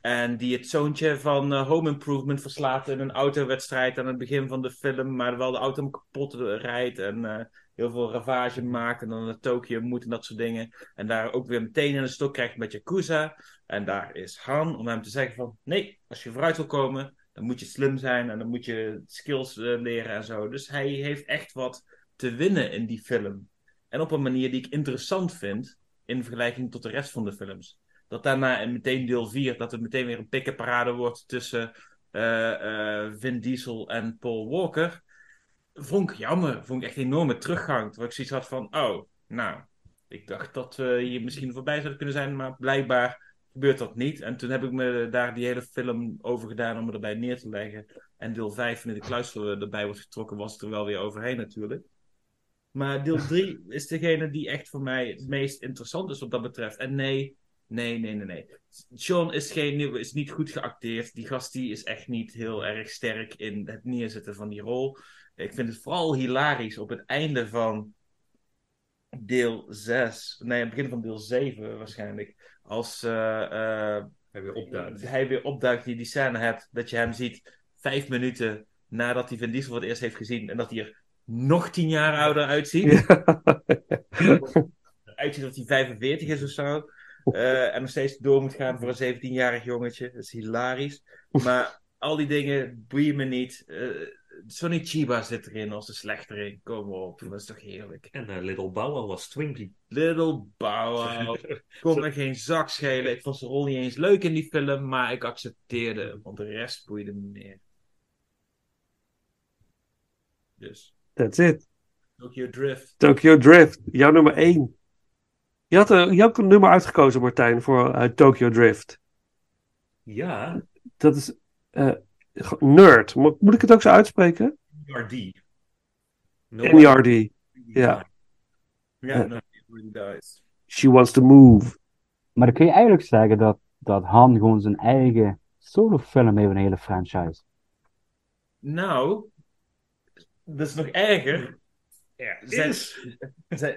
En die het zoontje van eh, Home Improvement verslaat in een autowedstrijd aan het begin van de film, maar wel de auto kapot rijdt en eh, heel veel ravage maakt en dan naar Tokio moet en dat soort dingen. En daar ook weer meteen in de stok krijgt met Yakuza. En daar is Han om hem te zeggen van, nee, als je vooruit wil komen, dan moet je slim zijn en dan moet je skills eh, leren en zo. Dus hij heeft echt wat te winnen in die film. En op een manier die ik interessant vind in vergelijking tot de rest van de films. Dat daarna meteen deel 4, dat het meteen weer een pikkenparade wordt tussen eh, eh, Vin Diesel en Paul Walker. Vond ik jammer. Vond ik echt een enorme teruggang. Terwijl ik zoiets had van, oh, nou, ik dacht dat we hier misschien voorbij zouden kunnen zijn, maar blijkbaar gebeurt dat niet. En toen heb ik me daar die hele film over gedaan om me erbij neer te leggen. En deel 5, wanneer de kluis erbij wordt getrokken, was het er wel weer overheen natuurlijk. Maar deel 3 is degene die echt voor mij het meest interessant is wat dat betreft. En nee, nee, nee, nee, nee. Sean is, geen, is niet goed geacteerd. Die gast die is echt niet heel erg sterk in het neerzetten van die rol. Ik vind het vooral hilarisch op het einde van deel 6. Nee, het begin van deel 7 waarschijnlijk. Als eh, eh, Hij weer opduikt. hij weer opduikt, die die scène hebt, dat je hem ziet vijf minuten nadat hij Vin Diesel voor het eerst heeft gezien. En dat hij er nog tien jaar ouder uitziet. Uitziet dat hij 45 is of zo. Eh, en nog steeds door moet gaan voor een 17-jarig jongetje. Dat is hilarisch. Maar al die dingen boeien me niet. Eh, Sonny Chiba zit erin als de slechterin. Kom op, dat is toch heerlijk. En eh, Little Bow Wow was Twinkie. Little Bow Wow. Kon me geen zak schelen. Ik vond zijn rol niet eens leuk in die film, maar ik accepteerde hem, want de rest boeide me meer. Dus, That's it. Tokyo Drift. Tokyo Drift, jouw nummer 1. Je had, een, je had een nummer uitgekozen, Martijn, voor eh, Tokyo Drift. Ja, Dat is eh, Nerd. Mo- Moet ik het ook zo uitspreken? NRD. NERD. Ja. Ja, no, it really does. She wants to move. Maar dan kun je eigenlijk zeggen dat, dat Han gewoon zijn eigen solofilm heeft, een hele franchise. Nou, dat is nog erger. Ja, is.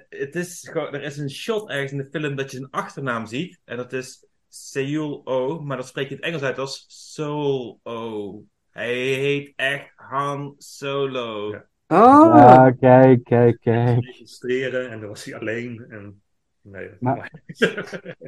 het is gewoon, er is een shot ergens in de film dat je zijn achternaam ziet. En dat is Seul O, maar dat spreekt je in het Engels uit als Soul O. Hij heet echt Han Solo. Ja. Ah, Ja, kijk, kijk, kijk. Registreren en dan was hij alleen. En... Nee, dat Maar- maar...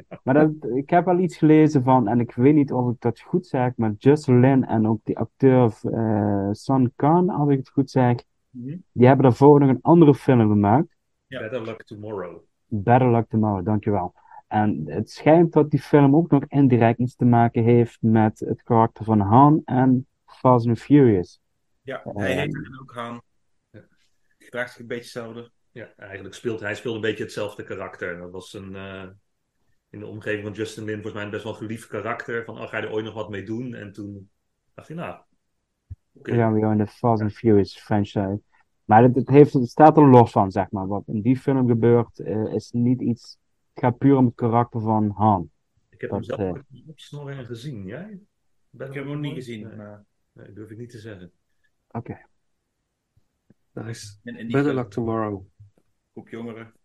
Maar dat, ik heb al iets gelezen van, en ik weet niet of ik dat goed zeg, maar Lin en ook die acteur eh Son Khan, als ik het goed zeg, Mhm. die hebben daarvoor nog een andere film gemaakt. Ja. Better Luck Tomorrow. Better Luck Tomorrow, dankjewel. En het schijnt dat die film ook nog indirect iets te maken heeft met het karakter van Han en Fast and Furious. Ja, hij Eh, heet ook Han. Gedraagt zich een beetje hetzelfde. Ja, eigenlijk speelt hij speelde een beetje hetzelfde karakter. Dat was een, eh, in de omgeving van Justin Lin volgens mij een best wel geliefd karakter. Van, oh, ga je er ooit nog wat mee doen? En toen dacht hij, nou, oké. We gaan weer in de Fast and Furious franchise. Maar het, het, heeft, het staat er los van, zeg maar. Wat in die film gebeurt, eh, is niet iets. Het gaat puur om het karakter van Han. Ik heb hem dat, zelf eh, niet op snorren gezien. Jij? Ik heb hem nog niet gezien. Nee, Maar nee, durf ik niet te zeggen. Oké. nice. Better luck tomorrow. Groep jongeren.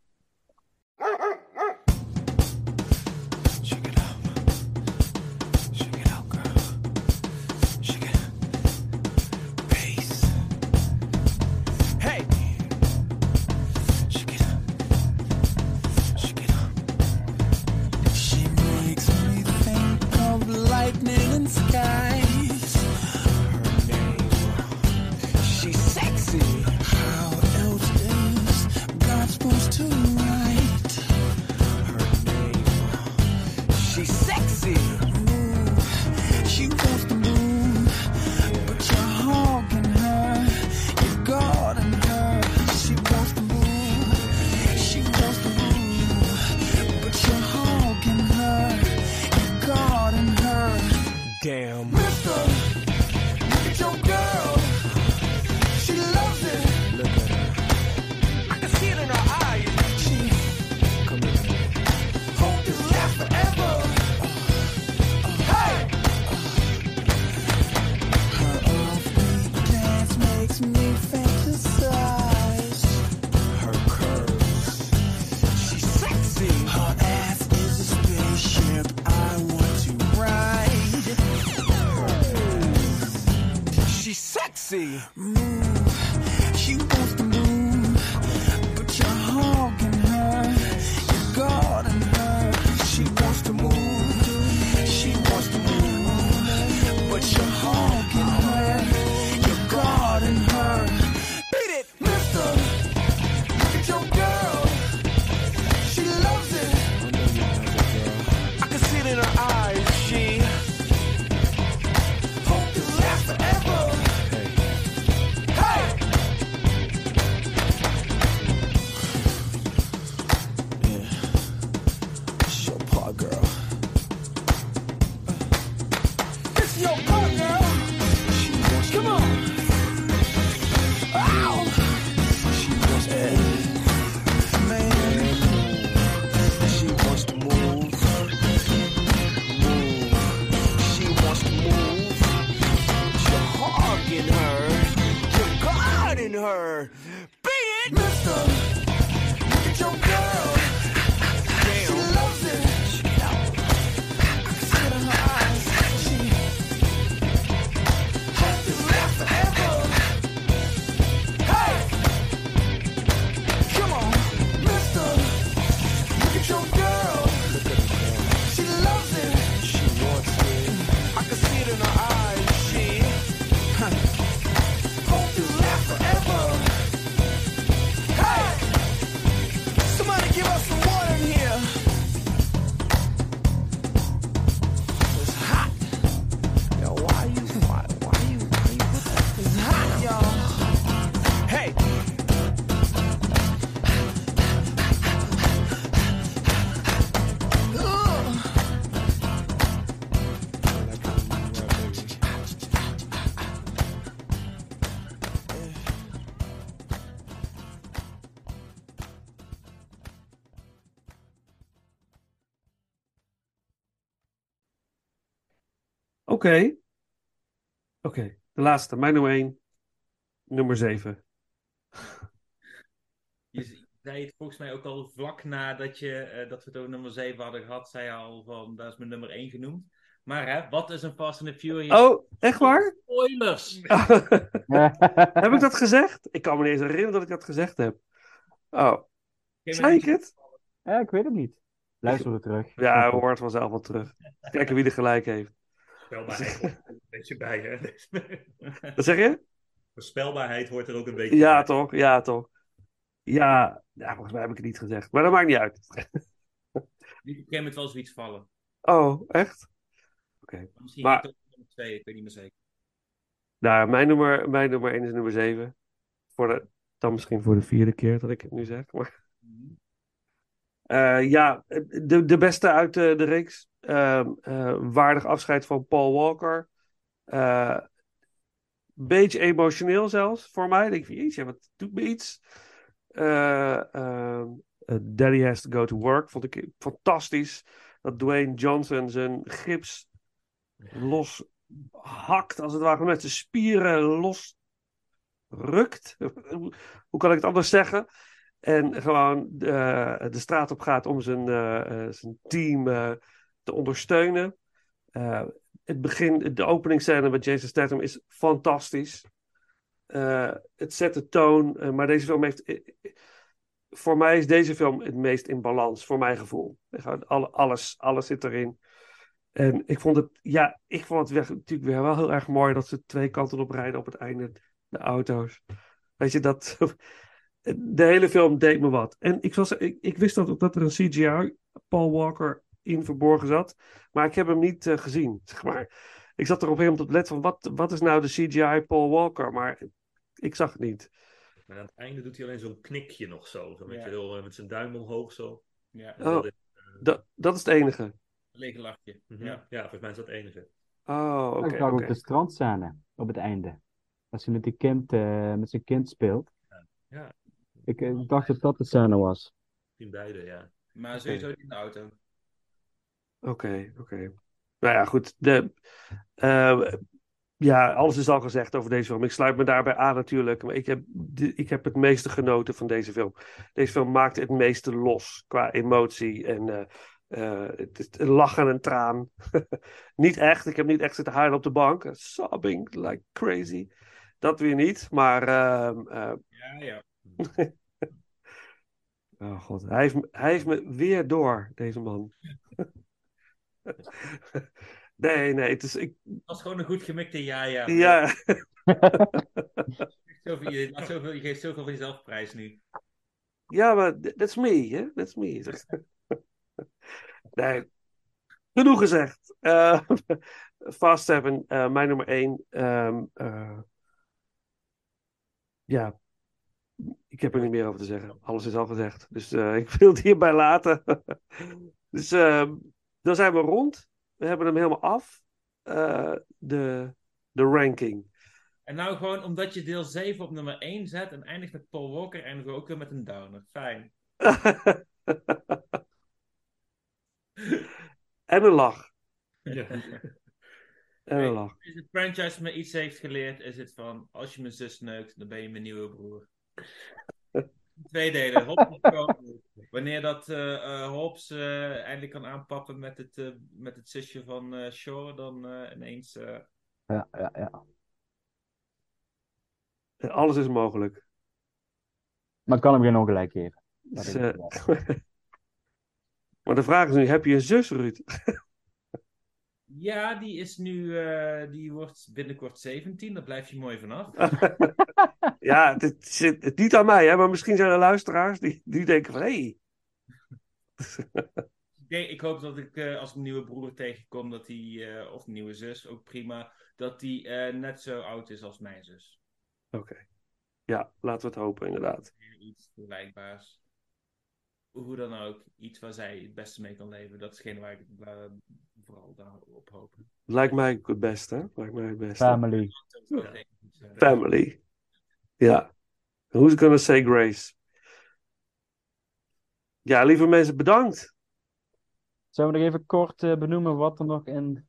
Oké. Oké, de laatste. Mijn nummer 1. Nummer 7. Je zei het volgens mij ook al vlak nadat je, eh, dat we het over nummer 7 hadden gehad, zei je al van, dat is mijn nummer 1 genoemd. Maar hè, wat is een Fast and the Furious? Oh, echt waar? Spoilers! heb ik dat gezegd? Ik kan me niet eens herinneren dat ik dat gezegd heb. Oh, zei ik het? Ja, ik weet het niet. Luister we terug. Ja, we het vanzelf wel terug. Kijken wie er gelijk heeft. Voorspelbaarheid hoort er een beetje bij, hè? Wat zeg je? Voorspelbaarheid hoort er ook een beetje Ja, bij. toch? Ja, toch? Ja, ja, volgens mij heb ik het niet gezegd. Maar dat maakt niet uit. Een gegeven moment wel zoiets vallen. Oh, echt? Oké. Misschien Maar- nummer 2, ik weet niet meer zeker. Nou, mijn nummer, mijn nummer 1 is nummer 7. Voor de, dan misschien voor de vierde keer dat ik het nu zeg. Maar... Eh, ja, de, de beste uit de, reeks. Ehm, eh, waardig afscheid van Paul Walker. Eh, beetje emotioneel zelfs voor mij. Ik denk van, jeetje, wat doet me iets. Eh, ehm, eh, Daddy Has to Go to Work vond ik fantastisch. Dat Dwayne Johnson zijn gips los hakt, als het ware, met zijn spieren los rukt. Hoe kan ik het anders zeggen? En gewoon eh, de straat op gaat om zijn, eh, eh, zijn team te ondersteunen. Het begin, de openingsscène met Jason Statham is fantastisch. Het zet de toon, maar deze film heeft. voor mij is deze film het meest in balans, voor mijn gevoel. Alles, alles zit erin. En ik vond het, ja, ik vond het weer, natuurlijk weer wel heel erg mooi dat ze twee kanten op rijden op het einde, de auto's. Weet je, dat, de hele film deed me wat. En ik, was, ik, ik wist dat, dat er een CGI Paul Walker in verborgen zat, maar ik heb hem niet eh, gezien, zeg maar. Ik zat er op een gegeven moment op te letten van, wat, wat is nou de CGI Paul Walker? Maar ik zag het niet. Maar aan het einde doet hij alleen zo'n knikje nog zo. zo met, Ja. heel, eh, met zijn duim omhoog zo. Ja, En dat Oh, is- dat, dat is het enige. lege lachje. Mhm. Ja. ja, volgens mij is dat het enige. Oh, oké. ik zag oké. ook de strandscène op het einde. Als hij met, die kind, eh, met zijn kind speelt. Ja, Ik eh, dacht dat dat de scène was. in beide, ja. Maar sowieso niet in de auto. Oké, oké. Nou ja, goed. De, eh, ja, alles is al gezegd over deze film. Ik sluit me daarbij aan natuurlijk. Maar ik heb, de- ik heb het meeste genoten van deze film. Deze film maakt het meeste los qua emotie. En eh, eh, het is een lach en een traan. niet echt. Ik heb niet echt zitten huilen op de bank. Sobbing like crazy. dat weer niet. Maar ehm, eh, Ja, ja. oh god, hij heeft, me- hij heeft me weer door, deze man. nee, nee, het is... Ik, was gewoon een goed gemikte ja-ja. ja, Zoveel, je, laat zoveel, je geeft zoveel van jezelf prijs nu. ja, maar th- that's me, hè? That's me. nee, genoeg gezegd. Eh, Fast Seven, eh, mijn nummer één. Ehm, eh, ja, ik heb er niet meer over te zeggen. Alles is al gezegd. Dus eh, ik wil het hierbij laten. dus ehm, dan zijn we rond. We hebben hem helemaal af. Eh, de, de ranking. En nou gewoon omdat je deel 7 op nummer 1 zet en eindigt met Paul Walker, eindigen we ook weer met een downer. Fijn. en een lach. Ja. En een lach. Als de franchise me iets heeft geleerd, is het van: als je mijn zus neukt, dan ben je mijn nieuwe broer. Twee delen. Wanneer dat eh eh, Hobbs eh, eindelijk kan aanpappen met het, eh, met het zusje van eh Shaw, dan eh, ineens. eh, Ja, ja, ja. Alles is mogelijk. Maar kan hem geen ongelijk geven. Dus, maar de vraag is nu: heb je een zus, Ruud? Ja, die is nu. eh, die wordt binnenkort 17, daar blijf je mooi vanaf. ja, het, het zit het niet aan mij, hè, maar misschien zijn er luisteraars die, die denken van... Hé, Ik, denk, ik hoop dat ik eh, als ik een nieuwe broer tegenkom, dat die, eh, of nieuwe zus, ook prima, dat die net zo oud is als mijn zus. Oké. Ja, laten we het hopen, inderdaad. Iets vergelijkbaars. Hoe dan ook, iets waar zij het beste mee kan leven. Dat is geen waar ik vooral daarop hopen. Lijkt mij het beste, hè? Lijkt mij het beste. Family. Family. Ja. Who's gonna say grace? Ja, lieve mensen, bedankt. Zullen we nog even kort eh, benoemen wat er nog in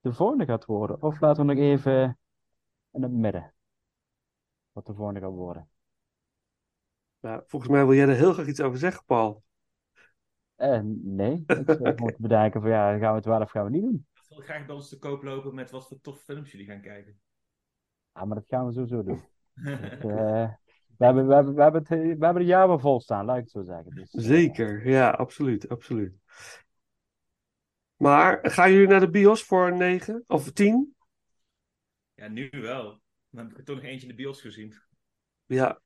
de volgende gaat worden? Of laten we nog even in het midden wat de volgende gaat worden? Nou, volgens mij wil jij er heel graag iets over zeggen, Paul. Eh, nee, ik zou gewoon te bedenken van ja, gaan we het wel of gaan we het niet doen? Ik wil graag bij ons te koop lopen met wat voor tof films jullie gaan kijken. Ah, maar dat gaan we sowieso doen. Eh, we, hebben, we, hebben, we, hebben het, we hebben een jaar wel vol staan, laat ik het zo zeggen. Dus, eh, Zeker, ja, absoluut, absoluut. Maar gaan jullie naar de bios voor een 9 of 10? Ja, nu wel. Dan heb ik er toch nog eentje in de bios gezien. Ja,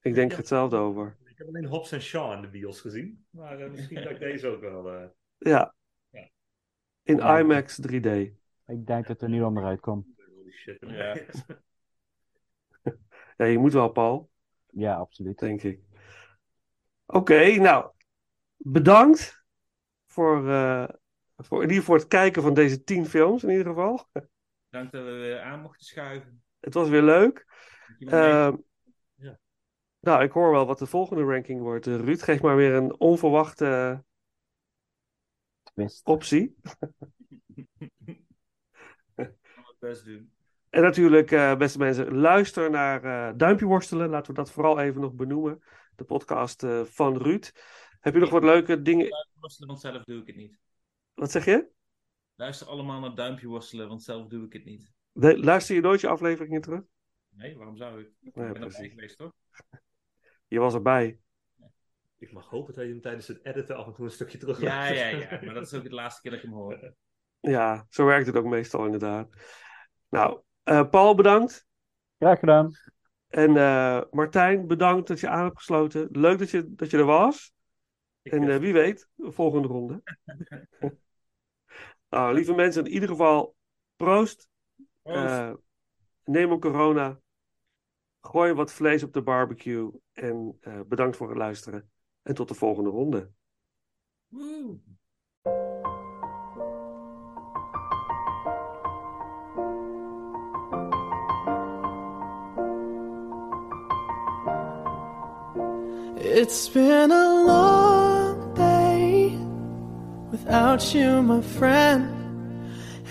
ik denk hetzelfde over. Ik heb alleen Hobbs en Shaw in de bios gezien. Maar eh, misschien dat ik deze ook wel... eh, Ja. Ja. In Ja. IMAX 3D. ik denk dat er niet onderuit komt. Holy shit. Ja. Ja, je moet wel, Paul, Ja, absoluut. denk ik. Oké, nou, bedankt voor, eh, voor, in ieder geval voor het kijken van deze 10 films, in ieder geval. Dank dat we weer aan mochten schuiven. Het was weer leuk. Dat je me mee- Ehm, Ja. Nou, ik hoor wel wat de volgende ranking wordt. Eh, Ruud, geef maar weer een onverwachte Twist. optie. best doen. En natuurlijk, eh, beste mensen, luister naar eh, Duimpje Worstelen. Laten we dat vooral even nog benoemen. De podcast eh, van Ruud. Heb je nog wat leuke dingen? Duimpje worstelen, want zelf doe ik het niet. Wat zeg je? Luister allemaal naar duimpje worstelen, want zelf doe ik het niet. Nee, luister je nooit je afleveringen terug? Nee, waarom zou ik? Ik ben erbij precies. geweest, toch? Je was erbij. Ik mag hopen dat je hem tijdens het editen af en toe een stukje terug Ja, ja, ja. Maar dat is ook het laatste keer dat ik hem hoor. Ja, zo werkt het ook meestal inderdaad. Nou, eh, Paul, bedankt. Graag gedaan. En eh, Martijn, bedankt dat je aan hebt gesloten. Leuk dat je, dat je er was. En eh, wie weet, de volgende ronde. nou, lieve mensen, in ieder geval, proost. Eh, neem een corona. Gooi wat vlees op de barbecue. En eh, bedankt voor het luisteren. En tot de volgende ronde. It's been a long day without you, my friend.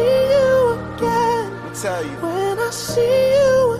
see you again. tell you. When I see you again.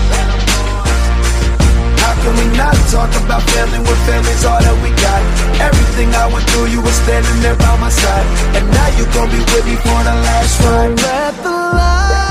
How can we not talk about family when family's all that we got? Everything I went through, you were standing there by my side. And now you gon' be with me for the last ride. Let the light